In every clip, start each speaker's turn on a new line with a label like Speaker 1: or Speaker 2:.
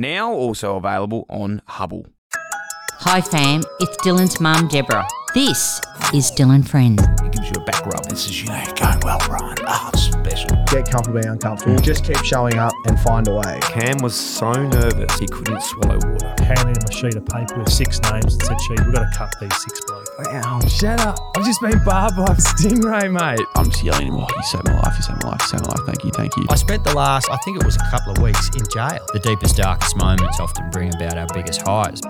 Speaker 1: Now also available on Hubbl.
Speaker 2: Hi fam, it's Dylan's mum Deborah. This is Dylan Friend.
Speaker 3: He gives you a back rub and says, you know, going well, Brian. Ah, it's special.
Speaker 4: get comfortable being uncomfortable. Just keep showing up and find a way.
Speaker 5: Cam was so nervous he couldn't swallow water.
Speaker 6: handed him a sheet of paper with six names and said, Chief, we've got to cut these six blokes.
Speaker 7: Wow, shut up. I've just been barbed by a stingray, mate.
Speaker 3: I'm just yelling at him, oh, you saved my life, you saved my life, you saved my life. Thank you, thank you.
Speaker 8: I spent the last, I think it was a couple of weeks in jail. The deepest, darkest moments often bring about our biggest highs.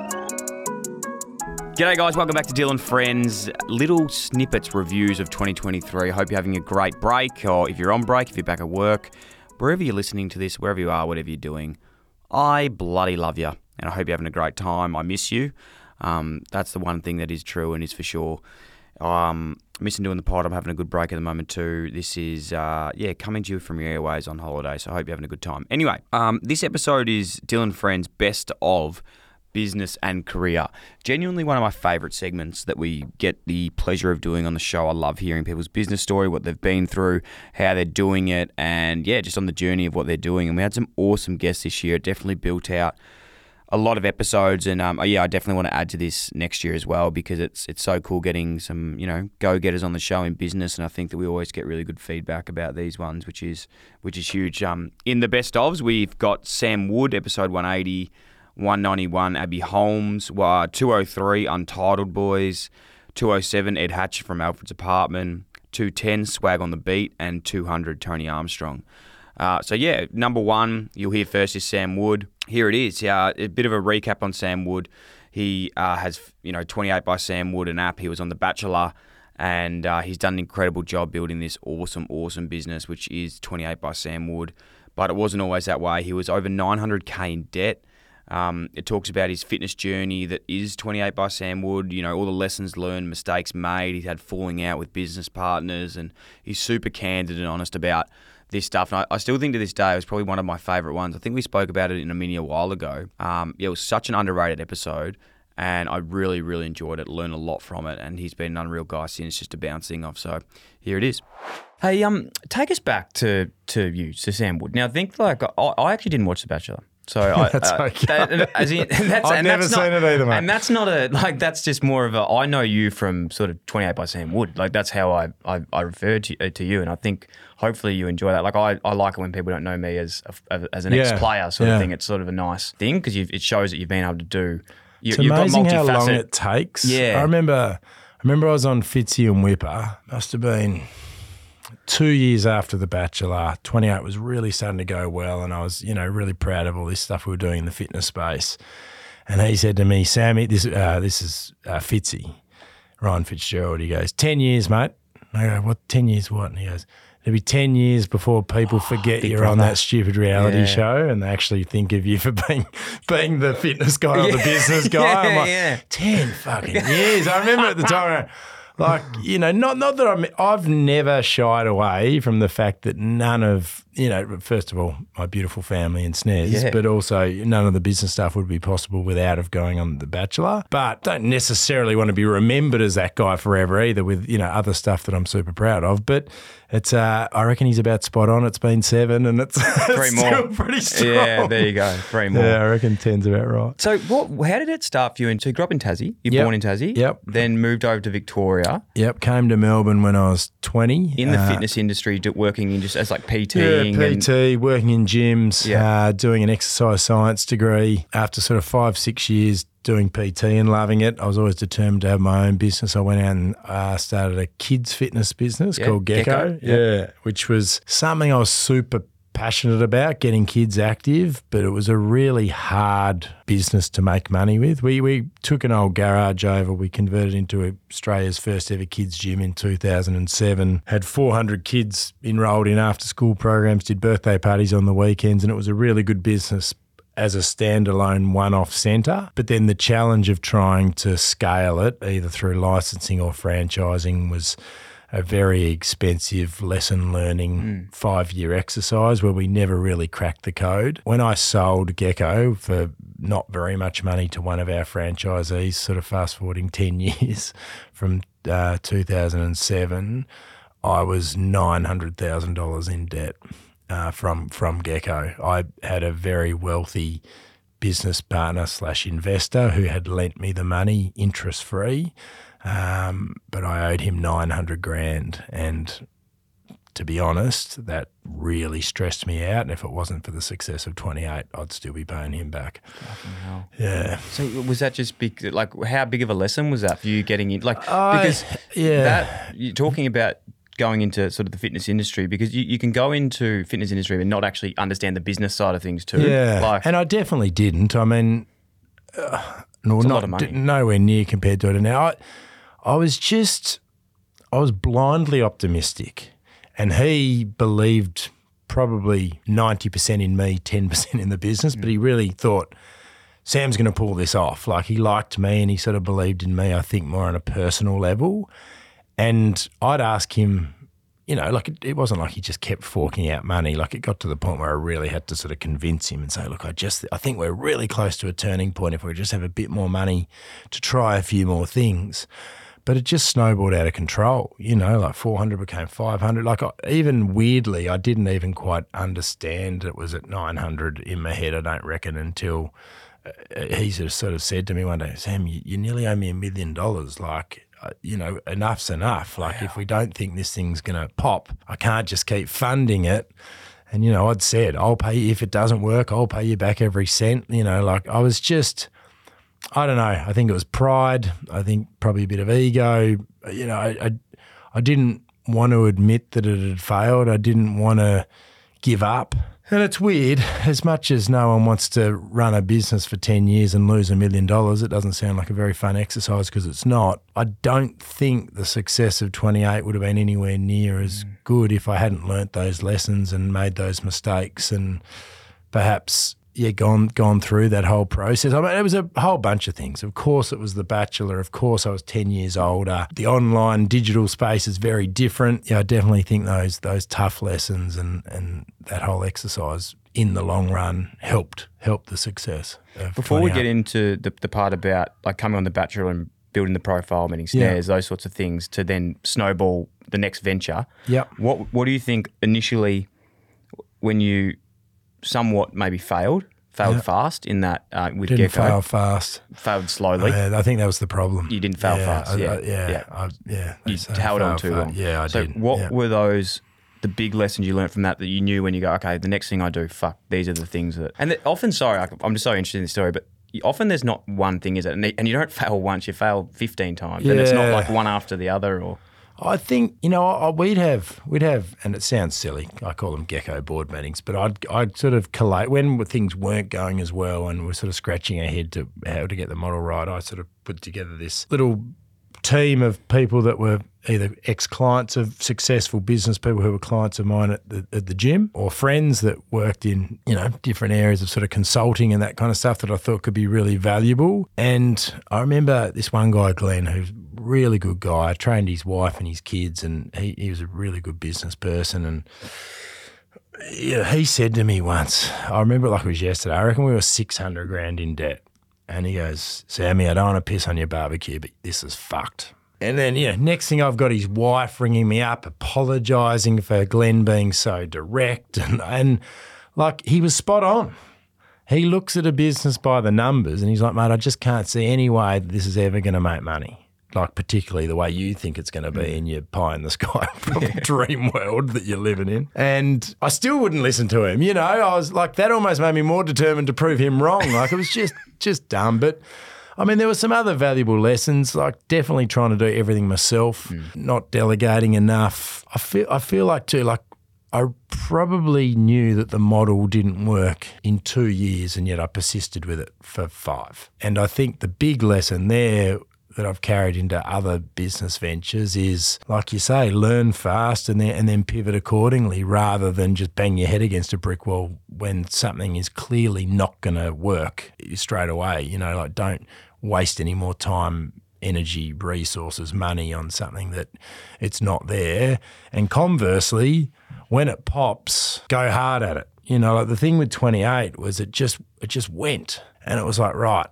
Speaker 1: G'day, guys. Welcome back to Dyl & Friends. Little snippets reviews of 2023. Hope you're having a great break, or if you're on break, if you're back at work, wherever you're listening to this, wherever you are, whatever you're doing, I bloody love you, and I hope you're having a great time. I miss you. Um, that's the one thing that is true and is for sure. Um, missing doing the pod. I'm having a good break at the moment too. This is uh, yeah coming to you from your airways on holiday. So I hope you're having a good time. Anyway, um, this episode is Dyl & Friends Best of business and career. Genuinely one of my favourite segments that we get the pleasure of doing on the show. I love hearing people's business story, what they've been through, how they're doing it, and yeah, just on the journey of what they're doing. And we had some awesome guests this year. It definitely built out a lot of episodes, and um, yeah, I definitely want to add to this next year as well because it's it's so cool getting some you know go getters on the show in business, and I think that we always get really good feedback about these ones, which is which is huge. Um, in the best ofs, we've got Sam Wood, episode one eighty. 191 Abbey Holmes, uh, 203 Untitled Boys, 207 Ed Hatcher from Alfred's Apartment, 210 Swag on the Beat, and 200 Tony Armstrong. Uh, so yeah, number one you'll hear first is Sam Wood. Here it is. Uh, a bit of a recap on Sam Wood. He uh, has you know 28 by Sam Wood, an app. He was on The Bachelor, and uh, he's done an incredible job building this awesome, awesome business, which is 28 by Sam Wood. But it wasn't always that way. He was over 900k in debt. Um, it talks about his fitness journey that is 28 by Sam Wood. You know, all the lessons learned, mistakes made. He's had falling out with business partners, and he's super candid and honest about this stuff. And I, I still think to this day, it was probably one of my favourite ones. I think we spoke about it in a mini a while ago. Um, yeah, it was such an underrated episode, and I really, really enjoyed it. Learned a lot from it, and he's been an unreal guy since, just a bouncing off. So here it is. Hey, um, take us back to to you, to Sam Wood. Now, think like I, I actually didn't watch The Bachelor. So I,
Speaker 7: that's
Speaker 1: uh,
Speaker 7: okay.
Speaker 1: That, as in, that's,
Speaker 7: I've never
Speaker 1: that's not-
Speaker 7: seen it either, mate.
Speaker 1: And that's not a like. That's just more of a. I know you from sort of Twenty Eight by Sam Wood. Like that's how I I, I referred to uh, to you, and I think hopefully you enjoy that. Like I, I like it when people don't know me as a, as an
Speaker 7: Yeah,
Speaker 1: ex player sort
Speaker 7: yeah.
Speaker 1: of thing. It's sort of a nice thing because it shows that you've been able to do. You,
Speaker 7: It's
Speaker 1: you've got
Speaker 7: amazing how long
Speaker 1: multifaceted-
Speaker 7: it takes.
Speaker 1: Yeah.
Speaker 7: I remember I remember I was on Fitzy and Whipper. Must have been two years after The Bachelor. 28 was really starting to go well and I was, you know, really proud of all this stuff we were doing in the fitness space. And he said to me, Sammy, this uh, this is uh, Fitzy, Ryan Fitzgerald. He goes, 10 years, mate. And I go, what, 10 years what? And he goes, It'll be 10 years before people forget you're on that stupid reality
Speaker 1: Yeah.
Speaker 7: show and they actually think of you for being being the fitness guy or the business guy. I'm like,
Speaker 1: yeah.
Speaker 7: 10 fucking years. I remember at the time, like, you know, not not that I'm, I've never shied away from the fact that none of, you know, first of all, my beautiful family and Snez,
Speaker 1: Yeah.
Speaker 7: but also none of the business stuff would be possible without of going on The Bachelor. But don't necessarily want to be remembered as that guy forever either with, you know, other stuff that I'm super proud of. But It's uh, I reckon he's about spot on. It's been seven, and it's,
Speaker 1: Three more.
Speaker 7: still pretty strong.
Speaker 1: Yeah, there you go. Three more.
Speaker 7: Yeah, I reckon ten's about right.
Speaker 1: So, what? How did it start for you? And so, you grew up in Tassie. You're
Speaker 7: Yep.
Speaker 1: born in Tassie.
Speaker 7: Yep.
Speaker 1: Then moved over to Victoria
Speaker 7: Yep, came to Melbourne when I was twenty.
Speaker 1: in the
Speaker 7: Uh,
Speaker 1: fitness industry, working in just as like PT.
Speaker 7: Yeah,
Speaker 1: PTing. and-
Speaker 7: PT, working in gyms,
Speaker 1: Yeah.
Speaker 7: uh, doing an exercise science degree. After sort of five, six years doing PT and loving it, I was always determined to have my own business. I went out and uh, started a kids fitness business
Speaker 1: Yeah,
Speaker 7: called Gecko.
Speaker 1: Gecko, yeah.
Speaker 7: Yeah, which was something I was super passionate about getting kids active, but it was a really hard business to make money with. We we took an old garage over, we converted into Australia's first ever kids gym in 2007. Had 400 kids enrolled in after school programs, did birthday parties on the weekends, and it was a really good business as a standalone one off centre. But then the challenge of trying to scale it, either through licensing or franchising, was a very expensive lesson learning five year exercise where we never really cracked the code. When I sold Gecko for not very much money to one of our franchisees, sort of fast forwarding 10 years from uh, 2007, I was $900,000 in debt uh, from from Gecko. I had a very wealthy business partner slash investor who had lent me the money interest free, um, but I owed him nine hundred grand, and to be honest, that really stressed me out. And if it wasn't for the success of twenty eight, I'd still be paying him back. Yeah.
Speaker 1: So was that just big? Like, how big of a lesson was that for you getting in? Like,
Speaker 7: I-
Speaker 1: because
Speaker 7: yeah.
Speaker 1: that you're talking about going into sort of the fitness industry because you, you can go into fitness industry and not actually understand the business side of things too.
Speaker 7: Yeah,
Speaker 1: like
Speaker 7: and I definitely didn't. I mean, uh, no,
Speaker 1: It's a
Speaker 7: not
Speaker 1: lot of money.
Speaker 7: d- nowhere near compared to it now. I, I was just, I was blindly optimistic, and he believed probably ninety percent in me, ten percent in the business. But he really thought Sam's going to pull this off. Like he liked me, and he sort of believed in me. I think more on a personal level, and I'd ask him you know, like it, it wasn't like he just kept forking out money. Like it got to the point where I really had to sort of convince him and say, look, I just, I think we're really close to a turning point if we just have a bit more money to try a few more things. But it just snowballed out of control, you know, like 400 became 500. Like I, even weirdly, I didn't even quite understand it was at 900 in my head, I don't reckon, until uh, he sort of, said to me one day, Sam, you, you nearly owe me a million dollars. Like, uh, Uh, you know, enough's enough. Like, if we don't think this thing's going to pop, I can't just keep funding it. And, you know, I'd said, I'll pay you if it doesn't work, I'll pay you back every cent. You know, like I was just, I don't know. I think it was pride. I think probably a bit of ego. You know, I, I, I didn't want to admit that it had failed. I didn't want to give up. And it's weird, as much as no one wants to run a business for 10 years and lose a million dollars, it doesn't sound like a very fun exercise because it's not. I don't think the success of 28 would have been anywhere near as mm. good if I hadn't learnt those lessons and made those mistakes and perhaps yeah gone gone through that whole process. I mean, it was a whole bunch of things. Of course, it was The Bachelor. Of course, I was ten years older. The online digital space is very different. Yeah, I definitely think those those tough lessons and and that whole exercise in the long run helped helped the success.
Speaker 1: Before we
Speaker 7: 28.
Speaker 1: get into the, the part about like coming on the Bachelor and building the profile, meeting
Speaker 7: Yeah.
Speaker 1: Snez, those sorts of things, to then snowball the next venture.
Speaker 7: Yeah.
Speaker 1: What What do you think initially when you somewhat maybe failed, failed
Speaker 7: Yeah.
Speaker 1: fast in that uh, with
Speaker 7: didn't
Speaker 1: Gecko,
Speaker 7: fail fast.
Speaker 1: failed slowly?
Speaker 7: Uh, I think that was the problem.
Speaker 1: You didn't fail fast,
Speaker 7: I-
Speaker 1: yeah,
Speaker 7: I- yeah,
Speaker 1: yeah.
Speaker 7: I- yeah.
Speaker 1: you held on too long.
Speaker 7: Yeah, I
Speaker 1: so
Speaker 7: did.
Speaker 1: what
Speaker 7: yeah.
Speaker 1: were those? The big lessons you learned from that that you knew when you go, okay, the next thing I do, fuck, these are the things that. And that often, sorry, I'm just so interested in the story, but often there's not one thing, is it? And, and you don't fail once, you fail 15 times, and it's not like one after the other, or
Speaker 7: I think you know I- we'd have we'd have, and it sounds silly. I call them gecko board meetings, but I'd I'd sort of collate when things weren't going as well, and we're sort of scratching our head to how to get the model right. I sort of put together this little team of people that were either ex-clients of successful business people who were clients of mine at the, at the gym or friends that worked in you know different areas of sort of consulting and that kind of stuff that I thought could be really valuable and I remember this one guy Glenn who's a really good guy I trained his wife and his kids and he, he was a really good business person and yeah, he said to me once, I remember like it was yesterday, I reckon we were 600 grand in debt. And he goes, Sammy, I don't want to piss on your barbecue, but this is fucked. And then, yeah, next thing I've got his wife ringing me up, apologising for Glenn being so direct. And, and like, he was spot on. He looks at a business by the numbers and he's like, mate, I just can't see any way that this is ever going to make money. Like, particularly the way you think it's going to be mm. in your pie in the sky dream world that you're living in. And I still wouldn't listen to him. You know, I was like, that almost made me more determined to prove him wrong. Like, it was just, just dumb. But I mean, there were some other valuable lessons, like definitely trying to do everything myself, hmm. not delegating enough. I feel, I feel like too, like I probably knew that the model didn't work in two years, and yet I persisted with it for five. And I think the big lesson there that I've carried into other business ventures is, like you say, learn fast and then and then pivot accordingly, rather than just bang your head against a brick wall when something is clearly not going to work straight away. You know, like don't waste any more time energy, resources, money on something that it's not there. And conversely, when it pops, go hard at it. You know, like the thing with 28 was it just it just went. And it was like, right,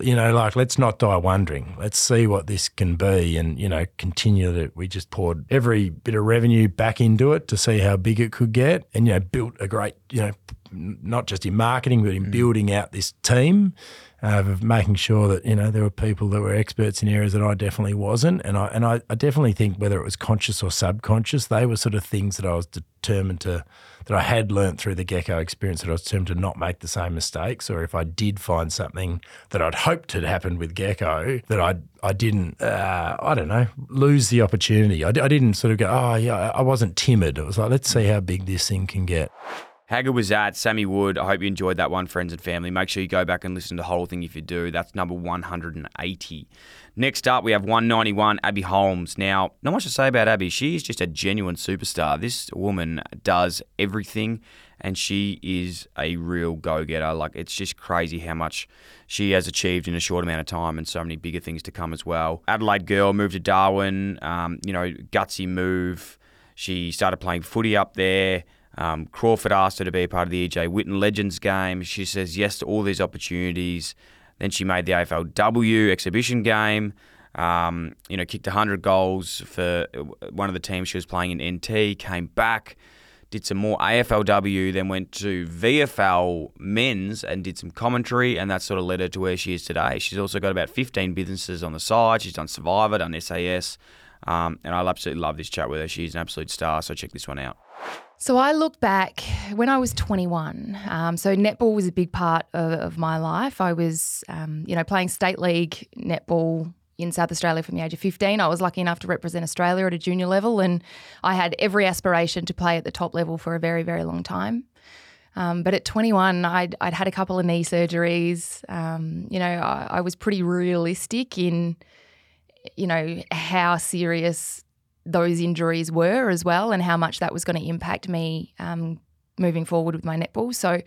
Speaker 7: you know, like let's not die wondering. Let's see what this can be and, you know, continue to we just poured every bit of revenue back into it to see how big it could get and, you know, built a great, you know, not just in marketing, but in building out this team uh, of making sure that you know there were people that were experts in areas that I definitely wasn't, and I and I, I definitely think whether it was conscious or subconscious, they were sort of things that I was determined to that I had learnt through the gecko experience that I was determined to not make the same mistakes, or if I did find something that I'd hoped had happened with gecko that I I didn't uh, I don't know lose the opportunity. I, I didn't sort of go oh yeah I wasn't timid. It was like let's see how big this thing can get.
Speaker 1: Hagger was at Sammy Wood. I hope you enjoyed that one, friends and family. Make sure you go back and listen to the whole thing if you do. That's number 180. Next up, we have 191, Abbey Holmes. Now, not much to say about Abbey. She is just a genuine superstar. This woman does everything, and she is a real go getter. Like, it's just crazy how much she has achieved in a short amount of time and so many bigger things to come as well. Adelaide girl moved to Darwin, um, you know, gutsy move. She started playing footy up there. Um, Crawford asked her to be a part of the EJ Whitten Legends game. She says yes to all these opportunities. Then she made the AFLW exhibition game. Um, you know, kicked 100 goals for one of the teams she was playing in NT. Came back, did some more AFLW, then went to VFL men's and did some commentary, and that sort of led her to where she is today. She's also got about 15 businesses on the side. She's done Survivor, done SAS, um, and I absolutely love this chat with her. She's an absolute star. So check this one out.
Speaker 9: So I look back when I was 21. Um, so netball was a big part of, of my life. I was, um, you know, playing state league netball in South Australia from the age of 15. I was lucky enough to represent Australia at a junior level, and I had every aspiration to play at the top level for a very, very long time. Um, but at 21, I'd, I'd had a couple of knee surgeries. Um, you know, I, I was pretty realistic in, you know, how serious those injuries were as well and how much that was going to impact me um, moving forward with my netball. So,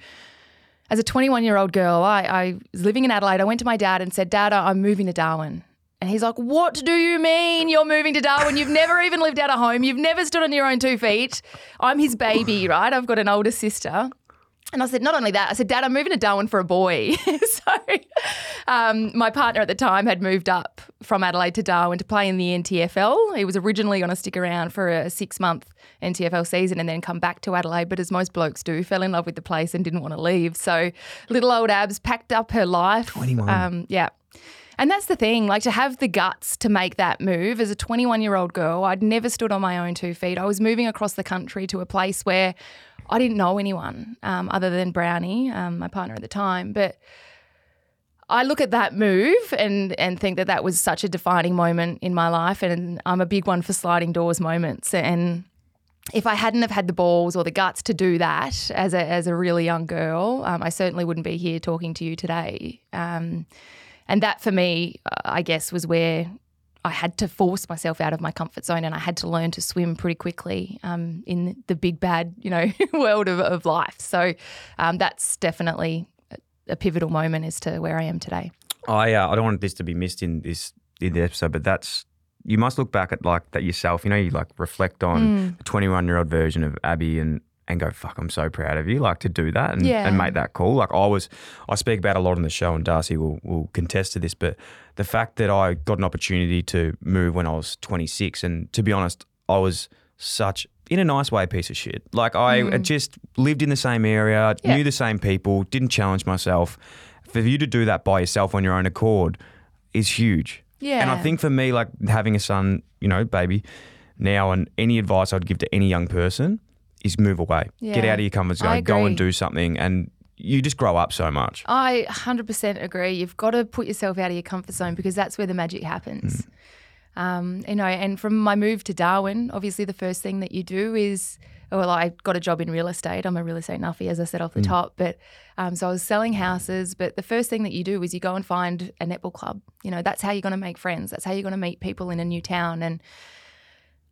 Speaker 9: as a 21 year old girl, I, I, was living in Adelaide. I went to my dad and said, Dad, I'm moving to Darwin. And he's like, What do you mean you're moving to Darwin? You've never even lived out of home. You've never stood on your own two feet. I'm his baby, right? I've got an older sister. And I said, not only that, I said, Dad, I'm moving to Darwin for a boy. so um, my partner at the time had moved up from Adelaide to Darwin to play in the NTFL. He was originally going to stick around for a six month NTFL season and then come back to Adelaide, but as most blokes do, fell in love with the place and didn't want to leave. So little old Abs packed up her life.
Speaker 3: 21.
Speaker 9: Um, yeah. And that's the thing, like to have the guts to make that move as a 21 year old girl, I'd never stood on my own two feet. I was moving across the country to a place where I didn't know anyone um, other than Brownie, um, my partner at the time. But I look at that move and and think that that was such a defining moment in my life, and I'm a big one for sliding doors moments. And if I hadn't have had the balls or the guts to do that as a as a really young girl, um, I certainly wouldn't be here talking to you today. Um, and that for me, I guess, was where I had to force myself out of my comfort zone and I had to learn to swim pretty quickly um, in the big bad, you know, world of, of life. So um, that's definitely a pivotal moment as to where I am today.
Speaker 1: I uh, I don't want this to be missed in this in the episode, but that's you must look back at like that yourself. You know, you like reflect on the 21 year old version of Abbey and and go, fuck, I'm so proud of you, like to do that and,
Speaker 9: Yeah.
Speaker 1: and make that call. Like I was, I speak about a lot on the show, and Darcy will, will contest to this, but the fact that I got an opportunity to move when I was 26, and to be honest, I was such, in a nice way, a piece of shit. Like I
Speaker 9: Mm.
Speaker 1: just lived in the same area,
Speaker 9: Yeah.
Speaker 1: knew the same people, didn't challenge myself. For you to do that by yourself on your own accord is huge.
Speaker 9: Yeah.
Speaker 1: And I think for me, like having a son, you know, baby, now, and any advice I'd give to any young person is move away, get out of your comfort zone, go and do something, and you just grow up so much.
Speaker 9: I 100% agree. You've got to put yourself out of your comfort zone because that's where the magic happens.
Speaker 1: Mm.
Speaker 9: Um, you know, and from my move to Darwin, obviously the first thing that you do is, well, I got a job in real estate. I'm a real estate nuffy, as I said off the top. But um, so I was selling houses. But the first thing that you do is you go and find a netball club. You know, that's how you're going to make friends. That's how you're going to meet people in a new town. And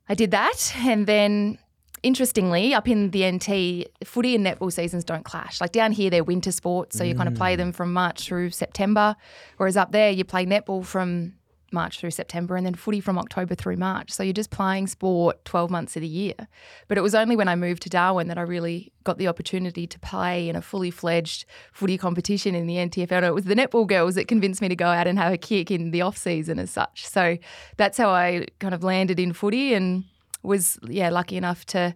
Speaker 9: I did that. And then interestingly, up in the NT, footy and netball seasons don't clash. Like down here, they're winter sports, so you kind of play them from March through September, whereas up there, you play netball from March through September and then footy from October through March. So you're just playing sport 12 months of the year. But it was only when I moved to Darwin that I really got the opportunity to play in a fully fledged footy competition in the NTFL. And it was the netball girls that convinced me to go out and have a kick in the off season as such. So that's how I kind of landed in footy and was yeah lucky enough to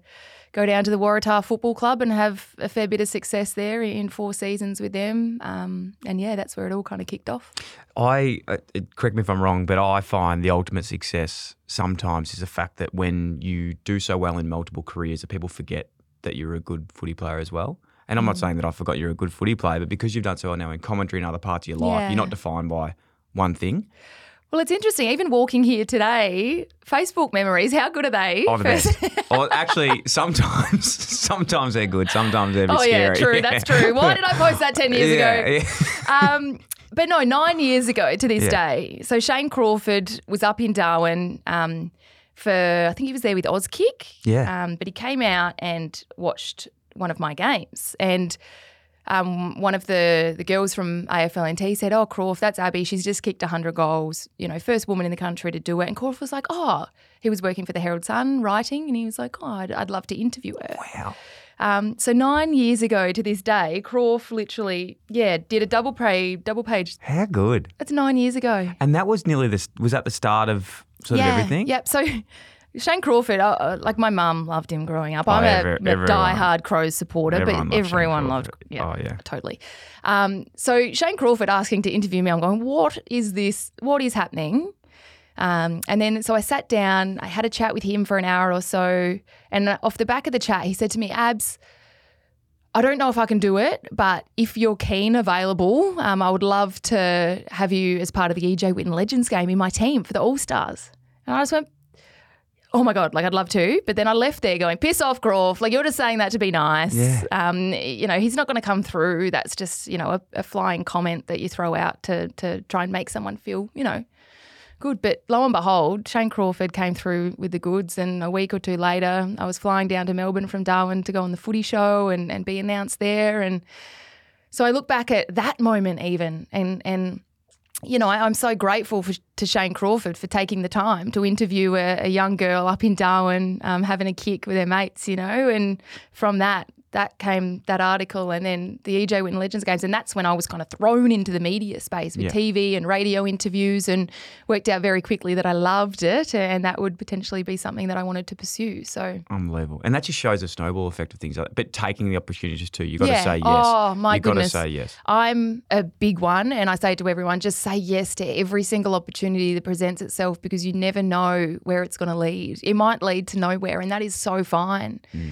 Speaker 9: go down to the Waratah Football Club and have a fair bit of success there in four seasons with them. Um, and yeah, that's where it all kind of kicked off.
Speaker 1: I uh, correct me if I'm wrong, but I find the ultimate success sometimes is the fact that when you do so well in multiple careers, that people forget that you're a good footy player as well. And I'm not
Speaker 9: Mm.
Speaker 1: saying that I forgot you're a good footy player, but because you've done so well now in commentary and other parts of your life,
Speaker 9: Yeah.
Speaker 1: you're not defined by one thing.
Speaker 9: Well, it's interesting. Even walking here today, Facebook memories. How good are they?
Speaker 1: Oh, the best. oh, actually, sometimes, sometimes they're good. Sometimes they're a bit
Speaker 9: oh yeah,
Speaker 1: scary.
Speaker 9: true. That's true. Why did I post that ten years
Speaker 1: Yeah,
Speaker 9: ago?
Speaker 1: yeah.
Speaker 9: um, but no, nine years ago to this
Speaker 1: Yeah.
Speaker 9: day. So Shane Crawford was up in Darwin um, for, I think he was there with Auskick.
Speaker 1: Yeah.
Speaker 9: Um, but he came out and watched one of my games. And um, one of the, the girls from AFLNT said, Oh, Crawf, that's Abbey. She's just kicked 100 goals. You know, first woman in the country to do it. And Crawf was like, Oh, he was working for the Herald Sun writing. And he was like, Oh, I'd, I'd love to interview her.
Speaker 1: Wow.
Speaker 9: Um, so nine years ago to this day, Crawf literally, yeah, did a double page, double page.
Speaker 1: How good.
Speaker 9: That's nine years ago.
Speaker 1: And that was nearly the was that the start of sort
Speaker 9: yeah,
Speaker 1: of everything.
Speaker 9: Yep. So Shane Crawford, uh, uh, like my mum loved him growing up.
Speaker 1: Oh,
Speaker 9: I'm
Speaker 1: every-
Speaker 9: a, a die-hard Crows supporter,
Speaker 1: Everyone
Speaker 9: but
Speaker 1: Shane
Speaker 9: everyone loved.
Speaker 1: Crawford.
Speaker 9: Yeah,
Speaker 1: Oh, yeah.
Speaker 9: totally. Um, so Shane Crawford asking to interview me, I'm going, what is this? What is happening? Um, and then so I sat down, I had a chat with him for an hour or so, and off the back of the chat, he said to me, "Abs." I don't know if I can do it, but if you're keen, available, um, I would love to have you as part of the EJ Whitten Legends game in my team for the All Stars. And I just went, oh my God, like I'd love to. But then I left there going, piss off, Crawf. Like you're just saying that to be nice.
Speaker 1: Yeah.
Speaker 9: Um, you know, he's not going to come through. That's just, you know, a, a flying comment that you throw out to, to try and make someone feel, you know, good. But lo and behold, Shane Crawford came through with the goods. And a week or two later, I was flying down to Melbourne from Darwin to go on the footy show and, and be announced there. And so I look back at that moment even and, and, you know, I, I'm so grateful for, to Shane Crawford for taking the time to interview a, a young girl up in Darwin, um, having a kick with her mates, you know, and from that, that came that article and then the EJ Whitten Legends games. And that's when I was kind of thrown into the media space with
Speaker 1: Yeah.
Speaker 9: TV and radio interviews and worked out very quickly that I loved it and that would potentially be something that I wanted to pursue. So,
Speaker 1: Unbelievable. And that just shows the snowball effect of things like that. But taking the opportunities too. You've got
Speaker 9: Yeah.
Speaker 1: to say yes.
Speaker 9: Oh, my
Speaker 1: You've got to
Speaker 9: goodness.
Speaker 1: say yes.
Speaker 9: I'm a big one, and I say to everyone, just say yes to every single opportunity that presents itself because you never know where it's going to lead. It might lead to nowhere, and that is so fine, mm.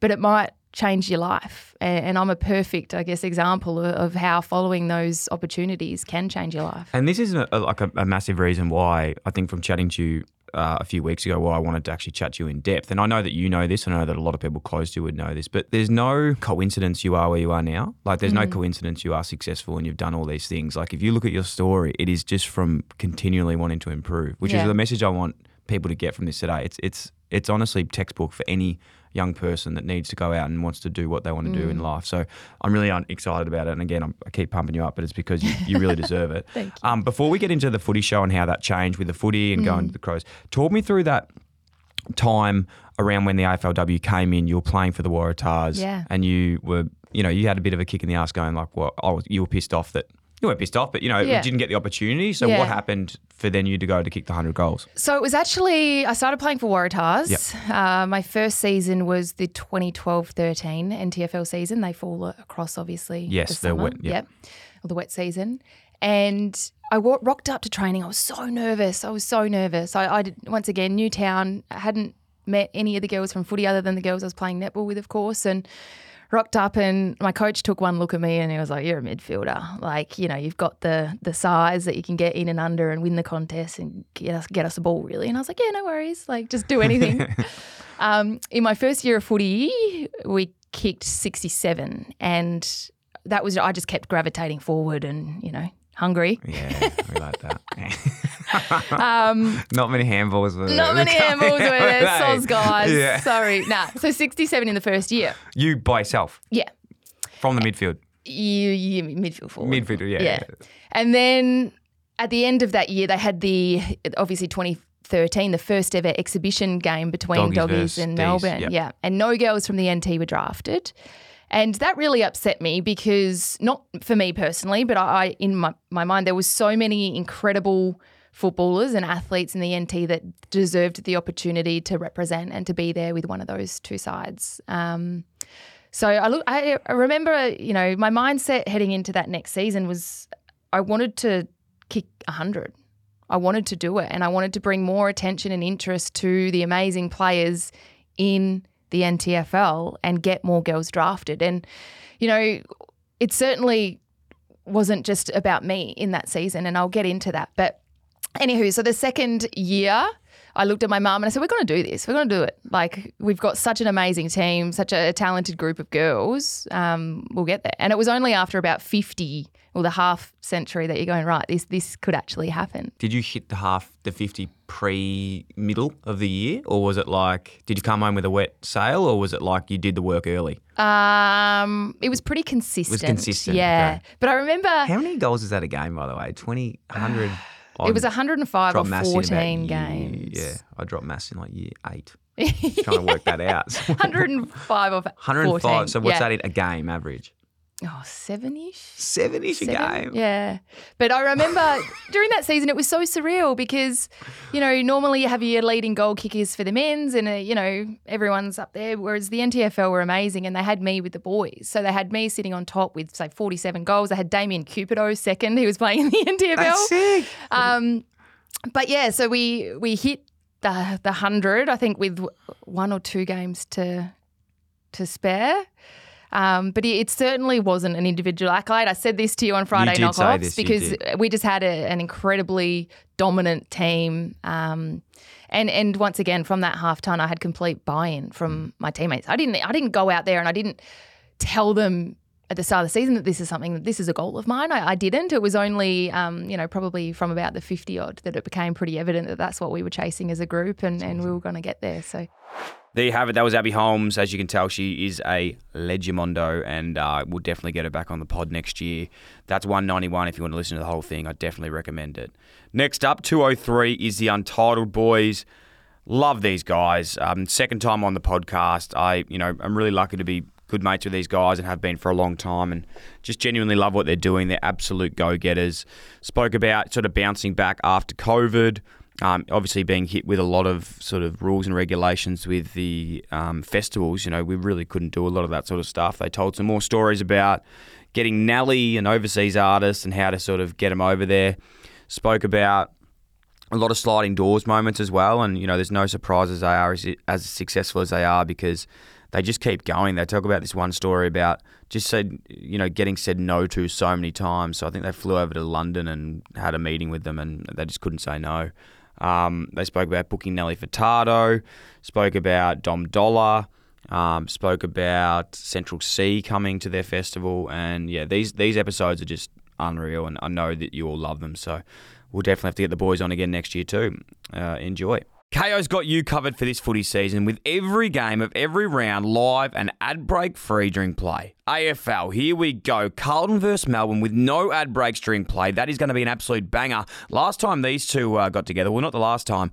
Speaker 9: but it might change your life. And, and I'm a perfect, I guess, example of, of how following those opportunities can change your life.
Speaker 1: And this is a, like a, a massive reason why I think from chatting to you uh, a few weeks ago, why I wanted to actually chat to you in depth. And I know that you know this, and I know that a lot of people close to you would know this, but there's no coincidence you are where you are now. Like, there's no coincidence you are successful and you've done all these things. Like, if you look at your story, it is just from continually wanting to improve, which
Speaker 9: Yeah.
Speaker 1: is the message I want people to get from this today. It's it's it's honestly textbook for any young person that needs to go out and wants to do what they want to do in life. So I'm really excited about it. And again, I'm, I keep pumping you up, but it's because you, you really deserve it. Um, before we get into the footy show and how that changed with the footy and
Speaker 9: Mm.
Speaker 1: going to the Crows, talk me through that time around when the AFLW came in, you were playing for the Waratahs,
Speaker 9: Yeah.
Speaker 1: and you were, you know, you had a bit of a kick in the ass, going like, "Well, I was, you were pissed off that you weren't pissed off, but you know,
Speaker 9: Yeah.
Speaker 1: you didn't get the opportunity." So
Speaker 9: Yeah.
Speaker 1: what happened for then you to go to kick the hundred goals?
Speaker 9: So it was actually, I started playing for Waratahs. Uh, my first season was the 2012 13 NTFL season. They fall across, obviously.
Speaker 1: Yes,
Speaker 9: the
Speaker 1: wet, yeah.
Speaker 9: Yep. Or the wet season. And I wa- rocked up to training. I was so nervous. I was so nervous. I, I did, once again, new town. I hadn't met any of the girls from footy other than the girls I was playing netball with, of course. And rocked up and my coach took one look at me and he was like, You're a midfielder. Like, you know, you've got the the size that you can get in and under and win the contest and get us get us a ball really. And I was like, Yeah, no worries. Like just do anything. um, in my first year of footy, we kicked sixty seven and that was I just kept gravitating forward and, you know, hungry.
Speaker 1: Yeah, we like that.
Speaker 9: Um,
Speaker 1: Not many handballs were
Speaker 9: not many handballs were there, soz guys.
Speaker 1: Yeah.
Speaker 9: Sorry. Nah. So sixty seven in the first year.
Speaker 1: You by yourself
Speaker 9: Yeah.
Speaker 1: from the midfield,
Speaker 9: You, you midfield forward.
Speaker 1: Midfield, yeah.
Speaker 9: Yeah. And then at the end of that year, they had the obviously 2013, the first ever exhibition game between
Speaker 1: Doggies
Speaker 9: Doggies, and Melbourne.
Speaker 1: yep.
Speaker 9: Yeah. And no girls from the NT were drafted. And that really upset me because, not for me personally, but I, in my, my mind, there was so many incredible footballers and athletes in the NT that deserved the opportunity to represent and to be there with one of those two sides. Um, so I look. I, remember, you know, my mindset heading into that next season was I wanted to kick hundred. I wanted to do it, and I wanted to bring more attention and interest to the amazing players in the NTFL and get more girls drafted. And you know, it certainly wasn't just about me in that season, and I'll get into that. But anywho, so the second year. I looked at my mum and I said, We're going to do this. We're going to do it. Like, we've got such an amazing team, such a talented group of girls. Um, we'll get there. And it was only after about 50 or the half century that you're going, Right, this, this could actually happen.
Speaker 1: Did you hit the half, the 50 pre middle of the year? Or was it like, did you come home with a wet sail? Or was it like you did the work early?
Speaker 9: Um, it was pretty consistent.
Speaker 1: Was consistent,
Speaker 9: Yeah.
Speaker 1: okay.
Speaker 9: But I remember
Speaker 1: How many goals is that a game, by the way? 20, 100?
Speaker 9: it was 105 or
Speaker 1: dropped mass
Speaker 9: 14
Speaker 1: year-
Speaker 9: games.
Speaker 1: Yeah, I dropped mass in like year eight. Just trying to work that out.
Speaker 9: 105 or
Speaker 1: 105.
Speaker 9: 14.
Speaker 1: So what's
Speaker 9: yeah.
Speaker 1: that in a game average?
Speaker 9: Oh, seven ish.
Speaker 1: Seven ish a game.
Speaker 9: Yeah. But I remember during that season, it was so surreal because, you know, normally you have your leading goal kickers for the men's and, uh, you know, everyone's up there. Whereas the NTFL were amazing and they had me with the boys. So they had me sitting on top with, say, 47 goals. They had Damian Cupido second, who was playing in the NTFL.
Speaker 1: That's sick.
Speaker 9: Um, but yeah, so we we hit the the hundred, I think, with one or two games to to spare. Um, but it, certainly wasn't an individual accolade. I said this to you on Friday
Speaker 1: say
Speaker 9: knockoffs
Speaker 1: this, you
Speaker 9: because we just had a, an incredibly dominant team. Um, and and once again, from that half ton, I had complete buy-in from my teammates. I didn't I didn't go out there and I didn't tell them at the start of the season that this is something that this is a goal of mine. I, I didn't. It was only, um, you know, probably from about the 50 odd that it became pretty evident that that's what we were chasing as a group and, and we were going to get there. So,
Speaker 1: There you have it. That was Abbey Holmes. As you can tell, she is a legimondo, and uh, we'll definitely get her back on the pod next year. That's 191 if you want to listen to the whole thing. I definitely recommend it. Next up, 203 is the Untitled Boys. Love these guys. Um, second time on the podcast. I, you know, I'm really lucky to be good mates with these guys and have been for a long time, and just genuinely love what they're doing. They're absolute go-getters. Spoke about sort of bouncing back after COVID. Um, obviously, being hit with a lot of sort of rules and regulations with the um, festivals, you know, we really couldn't do a lot of that sort of stuff. They told some more stories about getting Nelly, an overseas artist, and how to sort of get them over there. Spoke about a lot of sliding doors moments as well, and you know, there's no surprises they are as, as successful as they are because they just keep going. They talk about this one story about just said, you know, getting said no to so many times. So I think they flew over to London and had a meeting with them, and they just couldn't say no. Um, they spoke about booking Nelly Furtado, spoke about Dom Dolla, um, spoke about Central Cee coming to their festival, and yeah, these these episodes are just unreal, and I know that you all love them. So we'll definitely have to get the boys on again next year too. Uh, enjoy. Kayo's got you covered for this footy season with every game of every round live and ad break free during play. AFL, here we go. Carlton versus Melbourne with no ad breaks during play. That is going to be an absolute banger. Last time these two uh, got together, well, not the last time,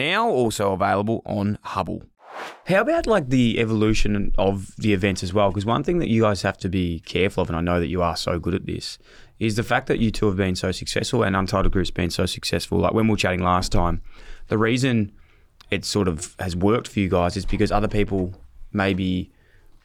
Speaker 1: Now also available on Hubbl. How about like the evolution of the events as well? Because one thing that you guys have to be careful of, and I know that you are so good at this, is the fact that you two have been so successful and Untitled Group's been so successful. Like when we were chatting last time, the reason it sort of has worked for you guys is because other people maybe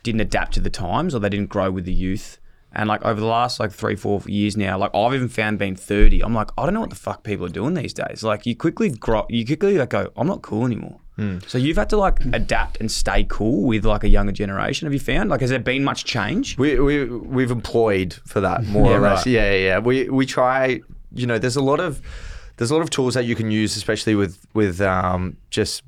Speaker 1: didn't adapt to the times or they didn't grow with the youth. And like over the last like three, four years now, like I've even found being 30, I'm like, I don't know what the fuck people are doing these days. Like you quickly grow, you quickly like go, I'm not cool anymore. So you've had to like adapt and stay cool with like a younger generation. Have you found? Like, has there been much change?
Speaker 5: We we we've employed for that more
Speaker 1: Yeah,
Speaker 5: or less.
Speaker 1: right.
Speaker 5: Yeah, yeah, yeah. We we try. You know, there's a lot of there's a lot of tools that you can use, especially with with um, just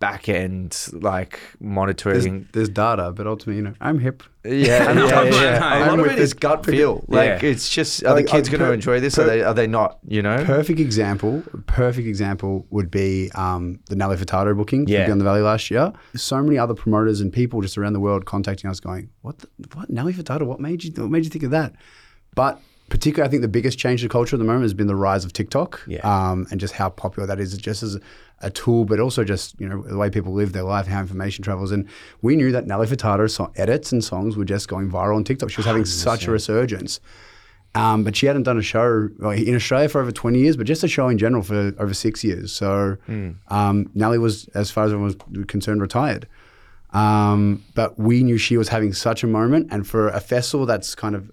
Speaker 5: back end like monitoring.
Speaker 10: there's data, but ultimately, you know, I'm hip.
Speaker 5: Yeah,
Speaker 1: I know,
Speaker 5: yeah,
Speaker 1: I know.
Speaker 5: yeah. A lot of
Speaker 10: with
Speaker 5: it is
Speaker 10: this
Speaker 5: gut feel. Like
Speaker 1: Yeah.
Speaker 5: it's just are
Speaker 10: Like,
Speaker 5: the kids going to enjoy this?
Speaker 10: per-
Speaker 5: are they are they not? You know.
Speaker 10: Perfect example. Perfect example would be um, the Nelly Furtado booking
Speaker 1: Yeah.
Speaker 10: for Beyond the Valley last year. So many other promoters and people just around the world contacting us, going, "What? The, what Nelly Furtado? What made you? What made you think of that?" But particularly, I think the biggest change to culture at the moment has been the rise of TikTok,
Speaker 1: Yeah.
Speaker 10: um, and just how popular that is, just as a tool, but also just you know the way people live their life, how information travels. And we knew that Nelly Furtado's so- edits and songs were just going viral on TikTok. She was having such a resurgence. Um, but she hadn't done a show well, in Australia for over 20 years, but just a show in general for over six years. So um, Nelly was, as far as everyone was concerned, retired. Um, but we knew she was having such a moment. And for a festival that's kind of